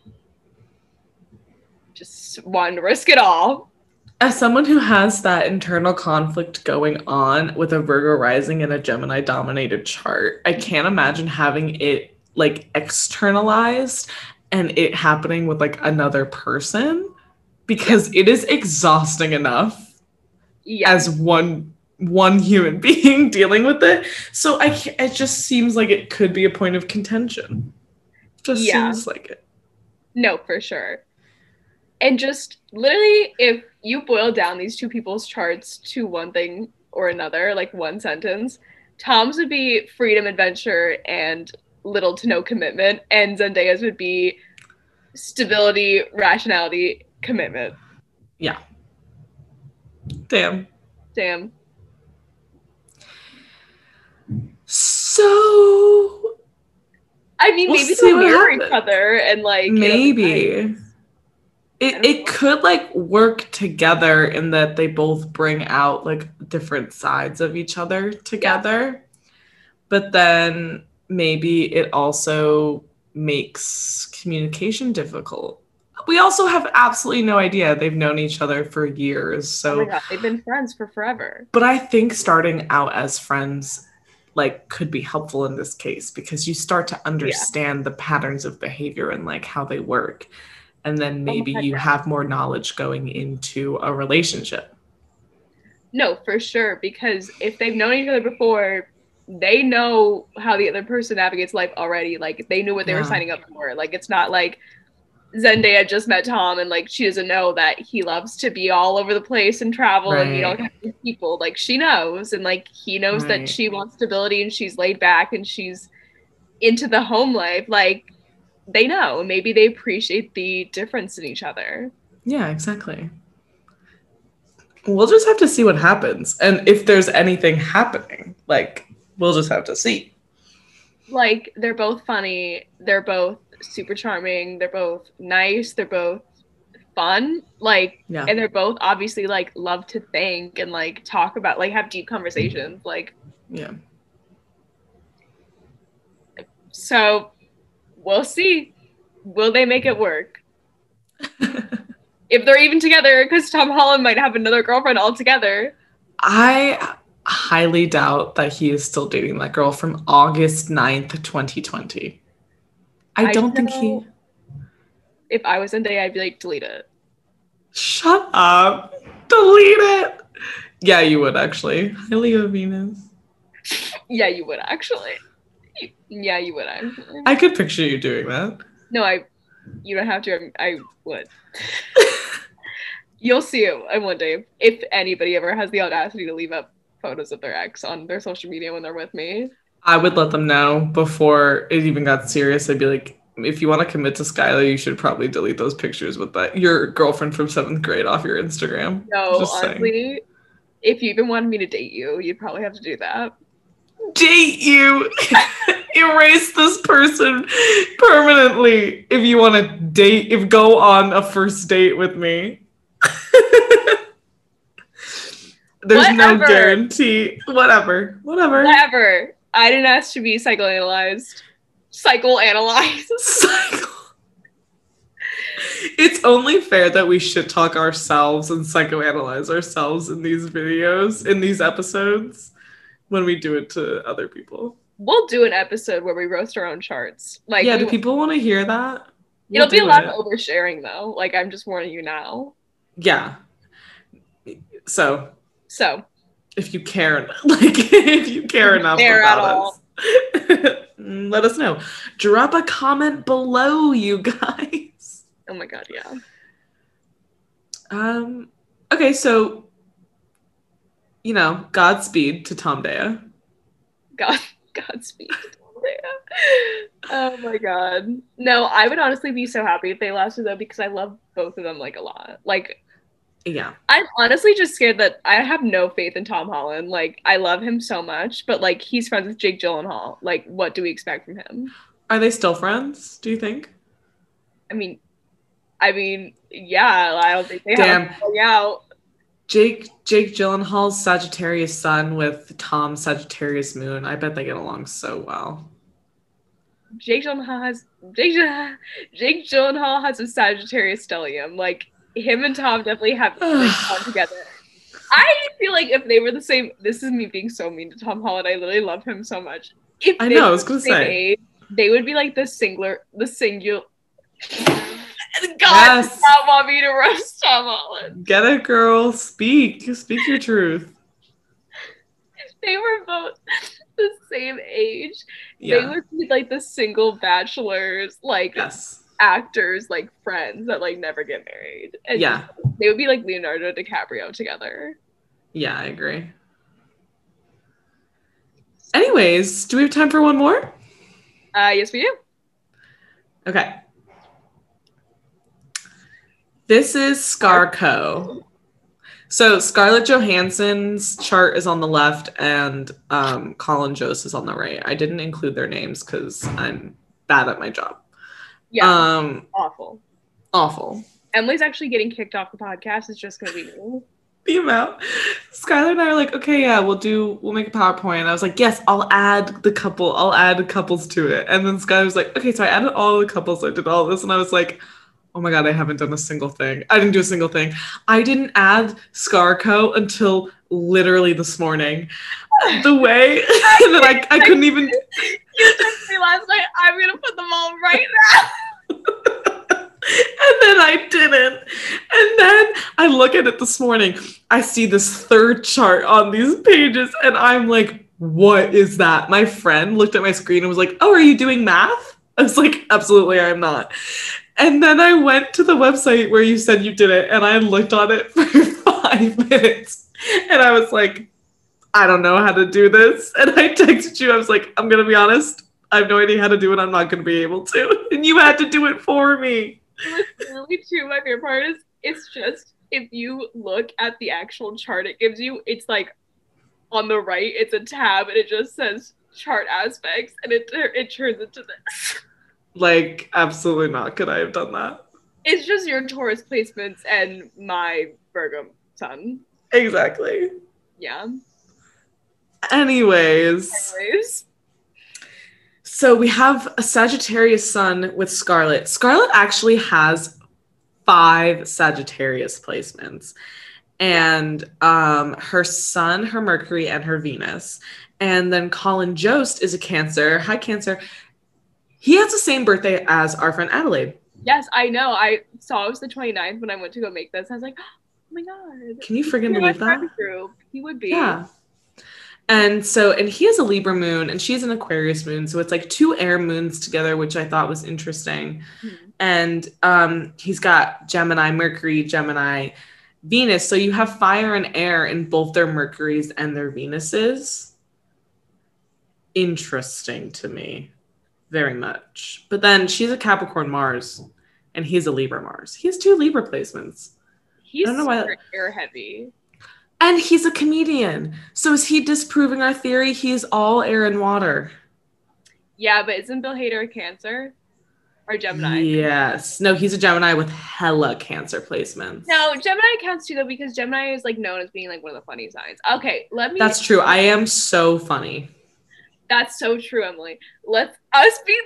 just wanting to risk it all. As someone who has that internal conflict going on with a Virgo rising and a Gemini dominated chart, I can't imagine having it like externalized and it happening with like another person because it is exhausting enough Yeah. as one one human being dealing with it. So I it just seems like it could be a point of contention. Just Yeah. seems like it. No, for sure. And just literally, if you boil down these two people's charts to one thing or another, like one sentence, Tom's would be freedom, adventure, and little to no commitment, and Zendaya's would be stability, rationality, commitment. Yeah damn. Damn. So I mean, We'll maybe they'll mirror each other and like maybe nice. I it it could like work together in that they both bring out like different sides of each other together. But then maybe it also makes communication difficult. We also have absolutely no idea. They've known each other for years. Oh So my god, they've been friends for forever. but I think starting out as friends like could be helpful in this case because you start to understand the patterns of behavior and like how they work. And then oh maybe heck you have more knowledge going into a relationship. No, for sure. Because if they've known each other before, they know how the other person navigates life already. Like they knew what they were signing up for. Like it's not like Zendaya just met Tom and like she doesn't know that he loves to be all over the place and travel and meet all Right. kinds of people. Like she knows and like he knows Right. that she wants stability and she's laid back and she's into the home life. Like they know. Maybe they appreciate the difference in each other. Yeah, exactly. We'll just have to see what happens. And if there's anything happening, like we'll just have to see. like they're both funny they're both super charming they're both nice they're both fun like Yeah. and they're both obviously like love to think and like talk about like have deep conversations like Yeah. so we'll see will they make it work if they're even together because tom holland might have another girlfriend altogether I highly doubt that he is still dating that girl from August 9th, 2020. I I don't think he. if i was Zendaya i'd be like delete it Shut up. Delete it. Yeah, you would actually. Hi, Leo Venus. yeah you would actually yeah you would actually I could picture you doing that. No, I. You don't have to. I, I would. You'll see it in one day if anybody ever has the audacity to leave up photos of their ex on their social media when they're with me. I would let them know before it even got serious. I'd be like, if you want to commit to Skylar, you should probably delete those pictures with that your girlfriend from seventh grade off your Instagram. No, Just saying. honestly, If you even wanted me to date you, you'd probably have to do that. Date you. Erase this person permanently if you want to date, if go on a first date with me. There's no guarantee. Whatever. Whatever. Whatever. I didn't ask to be psychoanalyzed. Psychoanalyzed. It's only fair that we should talk ourselves and psychoanalyze ourselves in these videos, in these episodes, when we do it to other people. We'll do an episode where we roast our own charts. Like, yeah, do people want to hear that? it'll We'll be a lot it. of oversharing though. Like, I'm just warning you now. Yeah. So So, if you care, like if you care enough Care about us, let us know. Drop a comment below, you guys. oh my god, yeah. Um. Okay, so you know, Godspeed to Tomdaya. God, Godspeed. To Tom Beya. Oh my god. No, I would honestly be so happy if they lasted though because I love both of them like a lot. Like Yeah. I'm honestly just scared that I have no faith in Tom Holland. Like I love him so much, but like he's friends with Jake Gyllenhaal. Like what do we expect from him? Are they still friends? Do you think? I mean, I mean, yeah, I don't think they Damn. have out. Jake Jake Gyllenhaal's Sagittarius Sun with Tom Sagittarius Moon. I bet they get along so well. Jake Gyllenhaal has Jake, Jake Gyllenhaal has a Sagittarius stellium. Like him and Tom definitely have like, fun together. I feel like if they were the same, this is me being so mean to Tom Holland. I literally love him so much. If I know, I was gonna say. age, they would be like the singular, the singular. God Yes. does not want me to roast Tom Holland. Get it, girl. Speak. Speak your truth. They were both the same age. They Yeah. would be like the single bachelors, like Yes. actors, like friends that like never get married. And Yeah. they would be like Leonardo DiCaprio together. Yeah, I agree. Anyways, do we have time for one more? Uh, yes, we do. Okay. This is Scarco. So Scarlett Johansson's chart is on the left and um, Colin Jost is on the right. I didn't include their names because I'm bad at my job. Yeah, Um, awful. awful. Emily's actually getting kicked off the podcast. It's just gonna be me. the amount. Skylar and I are like, okay, yeah, we'll do, we'll make a PowerPoint. I was like, yes, I'll add the couple, I'll add couples to it. And then Skylar was like, okay, so I added all the couples, I did all this. And I was like, oh my God, I haven't done a single thing. I didn't do a single thing. I didn't add Scarco until literally this morning. The way that I, I couldn't even, You texted me last night. I'm gonna put them all right now. and then I didn't. And then I look at it this morning. I see this third chart on these pages, and I'm like, what is that? My friend looked at my screen and was like, oh, are you doing math? I was like, absolutely, I'm not. And then I went to the website where you said you did it, and I looked on it for five minutes. And I was like, I don't know how to do this. And I texted you, I was like, I'm going to be honest. I have no idea how to do it. I'm not going to be able to. And you had to do it for me. Really, too. My favorite part is it's just if you look at the actual chart it gives you, it's like on the right, it's a tab, and it just says chart aspects, and it it turns into this. Like, absolutely not could I have done that. It's just your Taurus placements and my Virgo sun. Exactly. Yeah. Anyways, Anyways, so we have a Sagittarius sun with Scarlett. Scarlett actually has five Sagittarius placements. And um, her sun, her Mercury, and her Venus. And then Colin Jost is a Cancer. Hi, Cancer. He has the same birthday as our friend Adelaide. yes, I know. I saw it was the 29th when I went to go make this. I was like, oh my god. Can you friggin' believe that? Group. He would be. Yeah. And so, and he has a Libra moon and she's an Aquarius moon. So it's like two air moons together, which I thought was interesting. Mhm. And um, he's got Gemini, Mercury, Gemini, Venus. So you have fire and air in both their Mercuries and their Venuses. Interesting to me, very much. But then she's a Capricorn Mars and he's a Libra Mars. He has two Libra placements. He's I don't know why- super air heavy. And he's a comedian. So is he disproving our theory? He's all air and water. Yeah, but isn't Bill Hader a Cancer or Gemini? Yes. No, he's a Gemini with hella Cancer placements. No, Gemini counts too though because Gemini is like known as being like one of the funny signs. Okay, let me. That's true. I am so funny. That's so true, Emily. Let's us be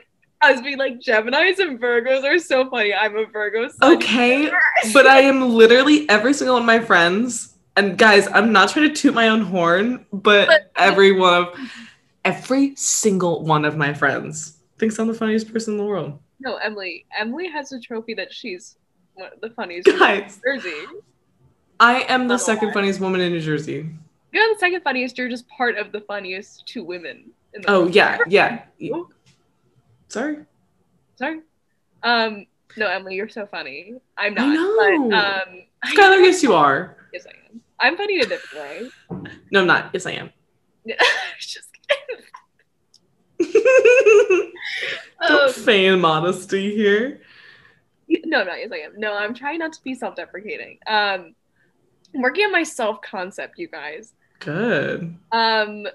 us be like Geminis and Virgos are so funny. I'm a Virgo. Okay, but I am literally every single one of my friends. And guys, I'm not trying to toot my own horn, but, But- every one of every single one of my friends thinks I'm the funniest person in the world. No, Emily. Emily has a trophy that she's one of the funniest in Guys, New Jersey. I am the second funniest woman in New Jersey. You're the second funniest. You're just part of the funniest two women. Oh yeah, yeah. Oh, Sorry. sorry. Um. No, Emily, you're so funny. I'm I not. know. But, um. Skylar, yes you are. Yes, I am. I'm funny in a different way. No, I'm not. Yes, I am. just kidding. Don't Um, feign modesty here. no, i'm not yes, I am. No, I'm trying not to be self-deprecating. Um, I'm working on my self-concept, you guys. Good. Um,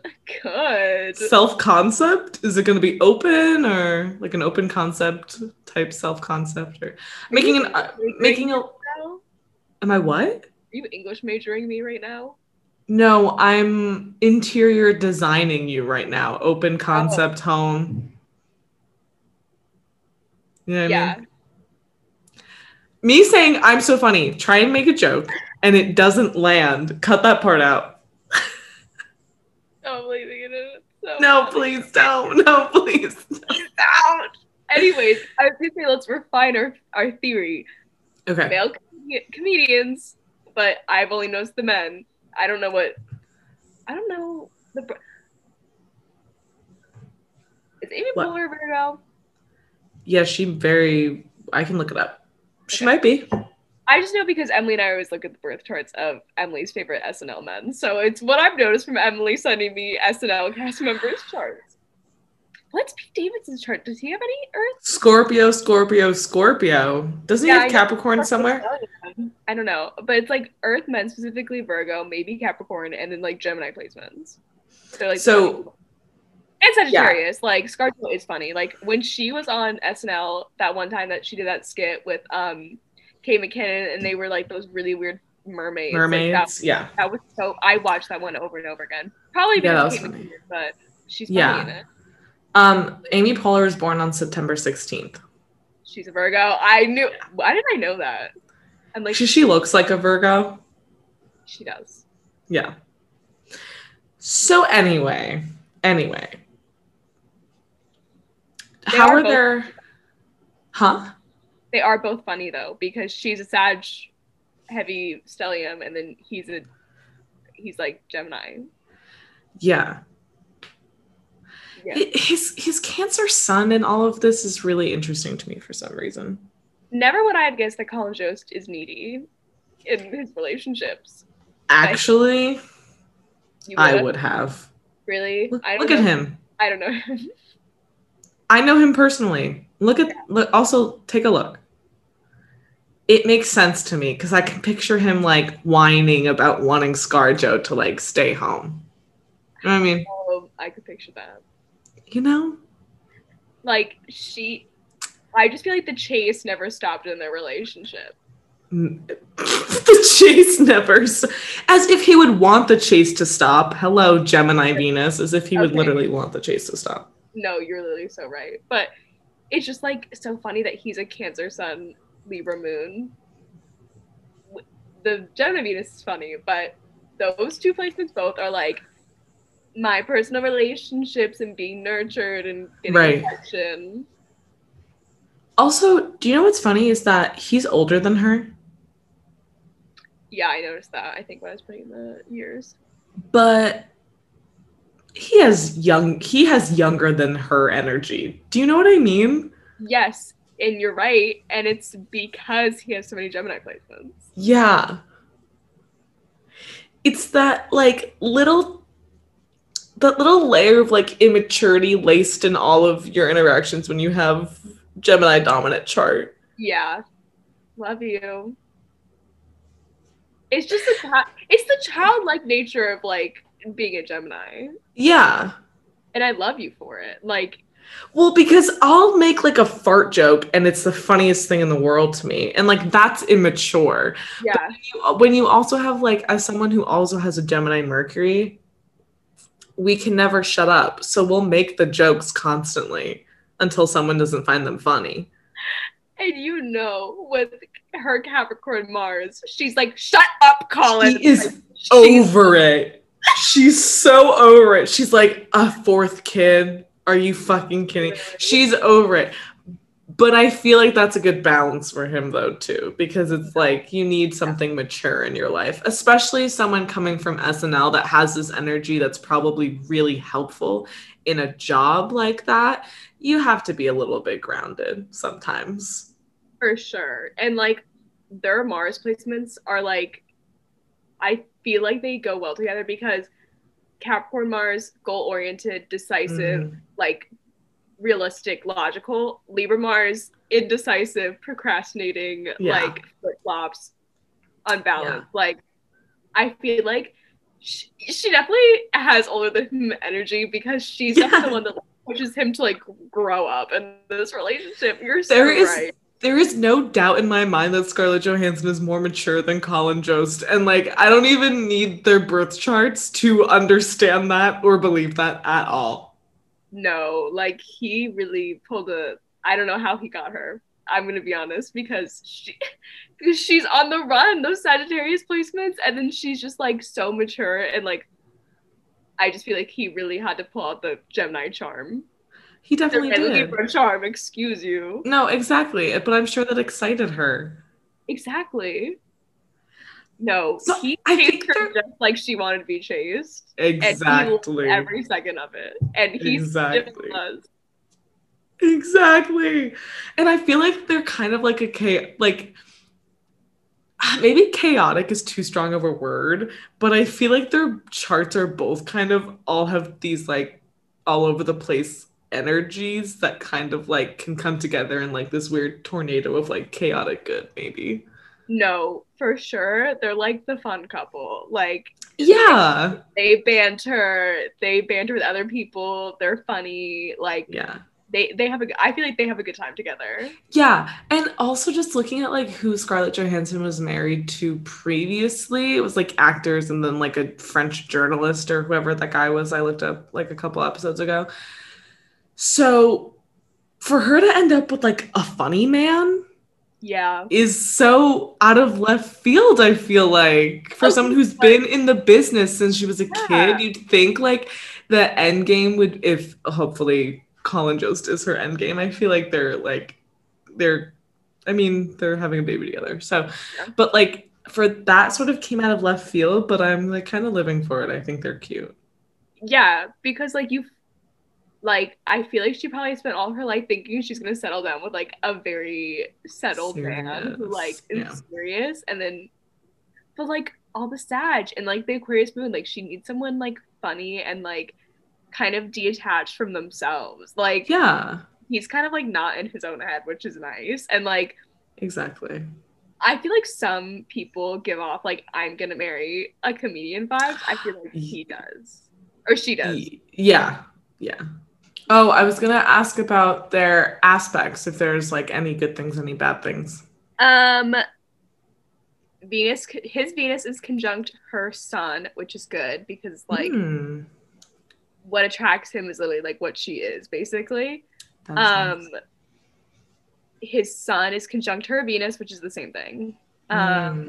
good. Self concept? Is it going to be open or like an open concept type self concept or making an uh, making a? Now? Am I what? Are you English majoring me right now? No, I'm interior designing you right now. Open concept home. You know what I yeah. mean? Me saying I'm so funny, try and make a joke, and it doesn't land. Cut that part out. Oh, I'm leaving it in. So No, please don't. No, please. Out. Anyways, I was gonna say let's refine our, our theory. Okay. Male com- comedians, but I've only noticed the men. I don't know what. I don't know the. br- Is Amy What? Poehler a Virgo? Yeah, she very. I can look it up. She Okay. might be. I just know because Emily and I always look at the birth charts of Emily's favorite SNL men. So it's what I've noticed from Emily sending me SNL cast members charts. What's Pete Davidson's chart? Does he have any Earth? Scorpio, Scorpio, Scorpio. Doesn't Yeah, he have. Capricorn somewhere? I don't know, but it's like Earth men, specifically Virgo, maybe Capricorn, and then like Gemini placements. So like So- and Sagittarius, like Scarjo is funny. Like when she was on SNL that one time that she did that skit with um Kate McKinnon, and they were like those really weird mermaids. like, that- Mermaids. yeah. that was so. I watched that one over and over again. Probably because was Kate. McKinnon, but she's funny Yeah. in it. Um, Amy Poehler was born on September 16th. She's a Virgo. I knew. Why did I know that? And like She, she looks like a Virgo. she does. Yeah. So anyway, anyway. They How are are both- there Huh? They are both funny though because she's a Sag heavy stellium, and then he's a he's like Gemini. Yeah. Yeah. His his cancer sun and all of this is really interesting to me for some reason. Never would I have guessed that Colin Jost is needy in his relationships. Actually, I would've? really. Look, I look at him. I don't know. I know him personally. Look at look also take a look. It makes sense to me because I can picture him like whining about wanting ScarJo to like stay home. You know what I mean? oh, I could picture that. You know? Like she, I just feel like the chase never stopped in their relationship. The chase never as if he would want the chase to stop. Hello, Gemini Venus, as if he would Okay. literally want the chase to stop. No, you're literally so right. But it's just like so funny that he's a Cancer Sun, Libra Moon. The Gemini Venus is funny, but those two placements both are like my personal relationships and being nurtured and getting Right. affection. Also, do you know what's funny is that he's older than her, Yeah, I noticed that. I think when I was putting the years. but he has young he has younger than her energy. Do you know what I mean? Yes, and you're right, and it's because he has so many Gemini placements. Yeah. It's that like little that little layer of like immaturity laced in all of your interactions when you have Gemini dominant chart. Yeah, love you. It's just chi- it's the childlike nature of like being a Gemini, Yeah. and I love you for it. Like, Well, because I'll make like a fart joke and it's the funniest thing in the world to me. And like that's immature. yeah, You- uh, When you also have like as someone who also has a Gemini Mercury, we can never shut up. So we'll make the jokes constantly until someone doesn't find them funny. and you know with her Capricorn Mars, she's like, "Shut up, Colin." She is Like, over it. She's so over it. She's like a fourth kid. Are you fucking kidding? She's over it. But I feel like that's a good balance for him though too because it's like you need something mature in your life, especially someone coming from SNL that has this energy that's probably really helpful in a job like that. You have to be a little bit grounded sometimes. for sure. And like their Mars placements are like, I feel like they go well together because Capricorn Mars, goal oriented, decisive, Mhm. Like realistic, logical. Libra Mars, indecisive, procrastinating, Yeah. like flip flops, unbalanced. Like, I feel like she, she definitely has older than him energy because she's Yeah. definitely the one that like, pushes him to like grow up in this relationship. You're so There is- right. There is no doubt in my mind that Scarlett Johansson is more mature than Colin Jost. And like, I don't even need their birth charts to understand that or believe that at all. No, like he really pulled a. I don't know how he got her. I'm gonna be honest because she, because she's on the run those Sagittarius placements, and then she's just like so mature and like. I just feel like he really had to pull out the Gemini charm. He They're definitely looking did. for a charm. Excuse you. No, exactly. But I'm sure that excited her. Exactly. No, So, he I chased her just like she wanted to be chased. And he loved Exactly. every second of it, and he Exactly. does. Exactly. And I feel like they're kind of like a cha- like maybe chaotic is too strong of a word, but I feel like their charts are both kind of all have these like all over the place energies that kind of like can come together in like this weird tornado of like chaotic good maybe. No, for sure. They're like the fun couple. Like Yeah. they banter, they banter with other people. They're funny. Like Yeah. they they have a I feel like they have a good time together. Yeah, and also just looking at like who Scarlett Johansson was married to previously, it was like actors and then like a French journalist or whoever that guy was. I looked up like a couple episodes ago. So for her to end up with like a funny man Yeah, is so out of left field, I feel like. For Oh, someone who's like- been in the business since she was a Yeah. kid, you'd think like the end game would if hopefully Colin Jost is her end game. I feel like they're like they're I mean, they're having a baby together. So Yeah. but like for that sort of came out of left field, but I'm like kind of living for it. I think they're cute. yeah. Because like you, like I feel like she probably spent all her life thinking she's gonna settle down with like a very settled man who like is Serious, yeah. serious, and then, but like all the Sag and like the Aquarius moon, like she needs someone like funny and like kind of detached from themselves. Like Yeah, he's kind of like not in his own head, which is nice. And like exactly. I feel like some people give off like I'm gonna marry a comedian vibes. I feel like he does. Or she does. Yeah, yeah. Oh, I was gonna ask about their aspects. If there's like any good things, any bad things. Um Venus his Venus is conjunct her sun, which is good because like Hmm, what attracts him is literally like what she is, basically. that's Um nice. his sun is conjunct her Venus, which is the same thing. Um Hmm.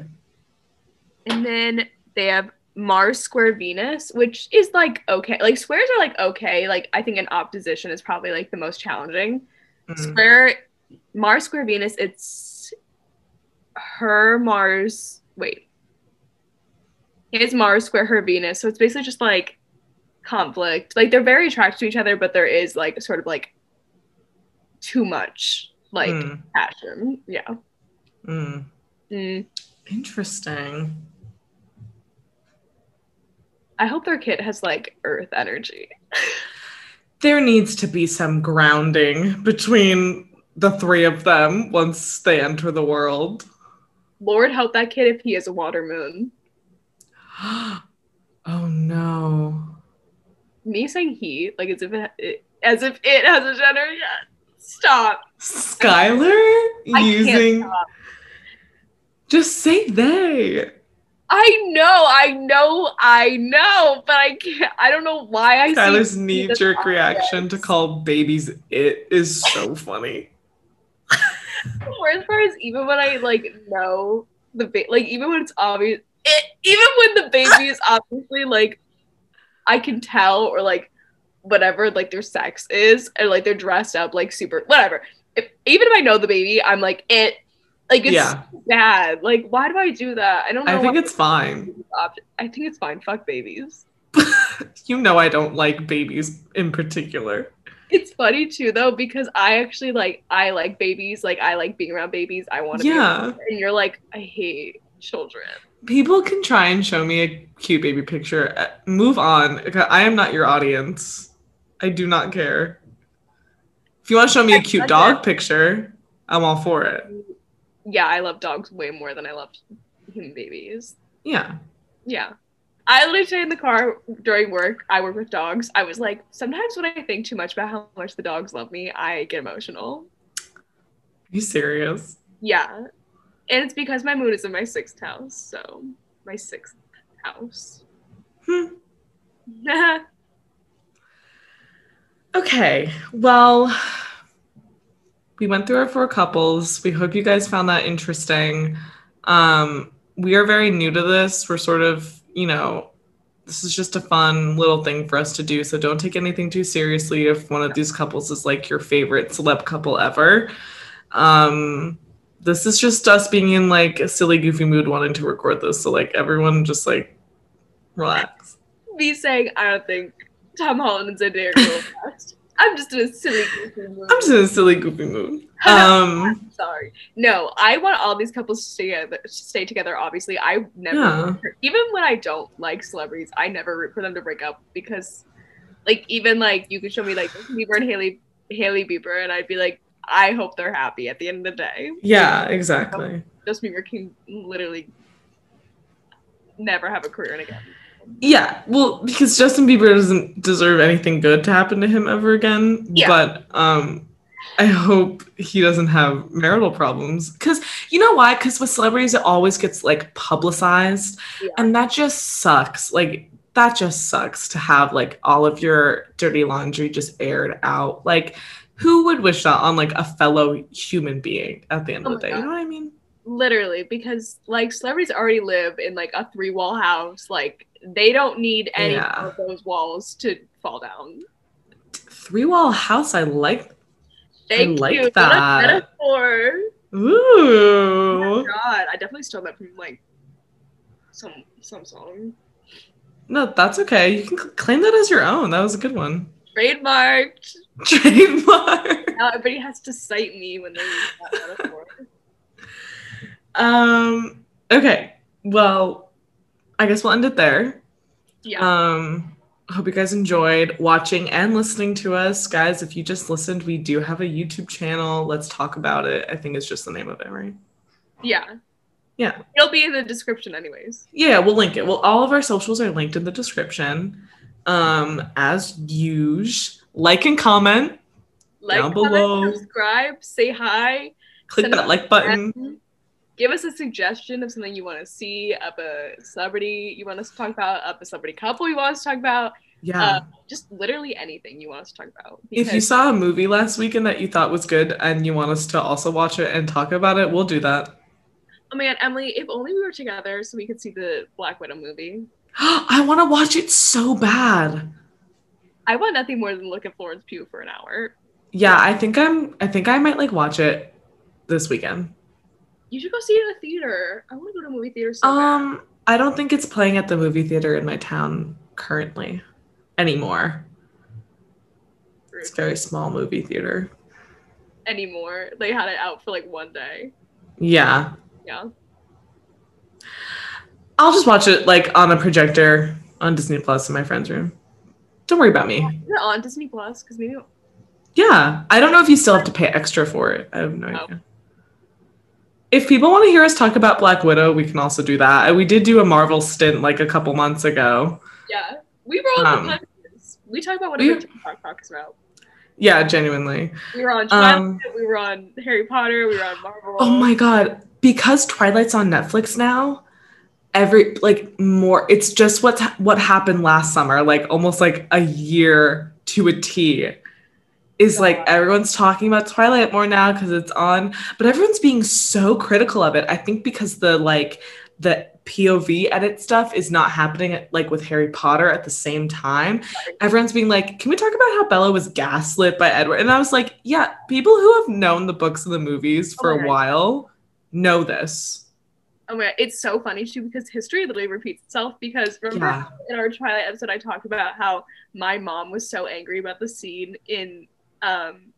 And then they have Mars square Venus, which is like okay. Like squares are like okay. Like I think an opposition is probably like the most challenging. Hmm. Square Mars square Venus, it's her Mars. Wait. His Mars square her Venus. So it's basically just like conflict. Like they're very attracted to each other, but there is like sort of like too much like Hmm. passion. Yeah. Hmm. Mm. Interesting. I hope their kid has like earth energy. There needs to be some grounding between the three of them once they enter the world. Lord help that kid if he is a water moon. oh no. Me saying he, like as if it, it as if it has a gender yet. Stop. Skylar using just say they. I know, I know, I know, but I can't. I don't know why I. this knee jerk reaction to call babies it is so funny. The worst part is even when I like know the ba- like even when it's obvious, it, even when the baby is obviously like, I can tell or like whatever like their sex is and like they're dressed up like super whatever. If, even if I know the baby, I'm like it. Like it's Yeah. bad. Like why do I do that? I don't know. I think it's fine. I think it's fine. Fuck babies. You know I don't like babies in particular. It's funny too though because I actually like I like babies. Like I like being around babies. I want to. Yeah. Be around, and you're like I hate children. People can try and show me a cute baby picture. Uh, Move on. I am not your audience. I do not care. If you want to show me a cute dog picture, I'm all for it. Yeah, I love dogs way more than I love human babies. Yeah. Yeah. I literally say in the car during work, I work with dogs. I was like, sometimes when I think too much about how much the dogs love me, I get emotional. Are you serious? Yeah. And it's because my moon is in my sixth house. So, my sixth house. Hmm. Okay. Well, we went through our four couples. We hope you guys found that interesting. Um, we are very new to this. We're sort of, you know, this is just a fun little thing for us to do. So don't take anything too seriously if one of these couples is like your favorite celeb couple ever. Um, this is just us being in like a silly, goofy mood wanting to record this. So like everyone just like relax. Me saying, I don't think Tom Holland and Zendaya are last. I'm just in a silly goofy mood. I'm just in a silly, goofy mood. Um, Sorry. No, I want all these couples to stay together. Stay together. Obviously, I never, Yeah. even when I don't like celebrities, I never root for them to break up because, like, even like you could show me like Bieber and Hailey Hailey Bieber, and I'd be like, I hope they're happy at the end of the day. yeah, exactly. Justin Bieber can literally never have a career in again. Yeah, well, because Justin Bieber doesn't deserve anything good to happen to him ever again. Yeah. But um, I hope he doesn't have marital problems. Because you know why? Because with celebrities, it always gets like publicized, Yeah. and that just sucks. Like that just sucks to have like all of your dirty laundry just aired out. Like, who would wish that on like a fellow human being at the end Oh of the day? You know what I mean? Literally, because like celebrities already live in like a three wall house. Like they don't need any Yeah. of those walls to fall down. Three wall house. I like. Thank like you. That. metaphor. Ooh. God, I definitely stole that from like some some song. No, that's okay. You can claim that as your own. That was a good one. Trademarked. Trademark. Now everybody has to cite me when they use that metaphor. Um. Okay. Well, I guess we'll end it there. Yeah. Um. Hope you guys enjoyed watching and listening to us, guys. If you just listened, we do have a YouTube channel. Let's talk about it. I think it's just the name of it, right? yeah. Yeah. It'll be in the description anyways. Yeah, we'll link it. Well, all of our socials are linked in the description. Um, as usual, like and comment. Like, Down comment, below. subscribe, say hi. Click that like button. friend. Give us a suggestion of something you want to see, of a celebrity you want us to talk about, of a celebrity couple you want us to talk about, Yeah. uh, just literally anything you want us to talk about. if you saw a movie last weekend that you thought was good and you want us to also watch it and talk about it, we'll do that. oh man, Emily, if only we were together so we could see the Black Widow movie. I want to watch it so bad. I want nothing more than look at Florence Pugh for an hour. Yeah, I think I'm I think I might like watch it this weekend. You should go see it in a theater. I want to go to a movie theater so Um I don't think it's playing at the movie theater in my town currently anymore. bad. It's a very small movie theater. Anymore. They had it out for like one day. Yeah. Yeah. I'll just watch it like on a projector on Disney Plus in my friend's room. Don't worry about me. Is it on Disney Plus? Because maybe Yeah, I don't know if you still have to pay extra for it. I have no Oh. idea. If people want to hear us talk about Black Widow, we can also do that. We did do a Marvel stint like a couple months ago. Yeah, we roll Um, um, We talk about whatever TikTok talks about. Yeah, genuinely. We were on Twilight, Um, we were on Harry Potter, we were on Marvel. Oh my god, because Twilight's on Netflix now, every like more it's just what's what happened last summer, like almost like a year to a T. Is like everyone's talking about Twilight more now because it's on, but everyone's being so critical of it. I think because the like the POV edit stuff is not happening at, like with Harry Potter at the same time. Everyone's being like, "Can we talk about how Bella was gaslit by Edward?" And I was like, "Yeah, people who have known the books and the movies for Oh a God. while know this." Oh my god, it's so funny too because history literally repeats itself. Because remember Yeah, in our Twilight episode, I talked about how my mom was so angry about the scene in um,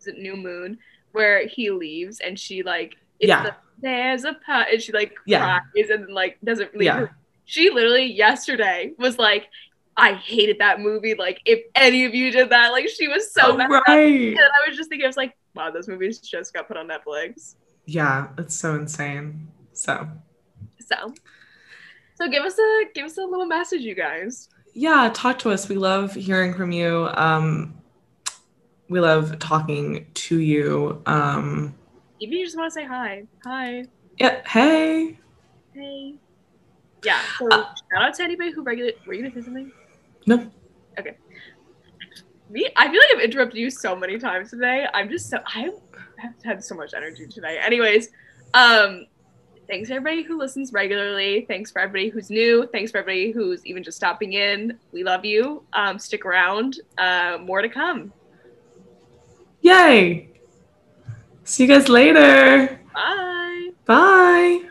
is it New Moon where he leaves and she like, it's Yeah. the, there's a pot, and she like Yeah. cries and like doesn't leave. Yeah. She literally yesterday was like, I hated that movie. Like, if any of you did that, like, she was so Oh, mad. right. And I was just thinking, I was like, wow, those movies just got put on Netflix. Yeah, it's so insane. So So, so give us a give us a little message, you guys. yeah, talk to us. We love hearing from you. Um, we love talking to you. Um, Even if you just want to say hi, hi, yeah. Hey. hey. Yeah. So Uh, shout out to anybody who regular. Were you gonna say something? No. Okay. Me, I feel like I've interrupted you so many times today. I'm just so I have had so much energy today. Anyways, um, thanks everybody who listens regularly. Thanks for everybody who's new. Thanks for everybody who's even just stopping in. We love you. Um, stick around. Uh, more to come. Yay. See you guys later. Bye. Bye.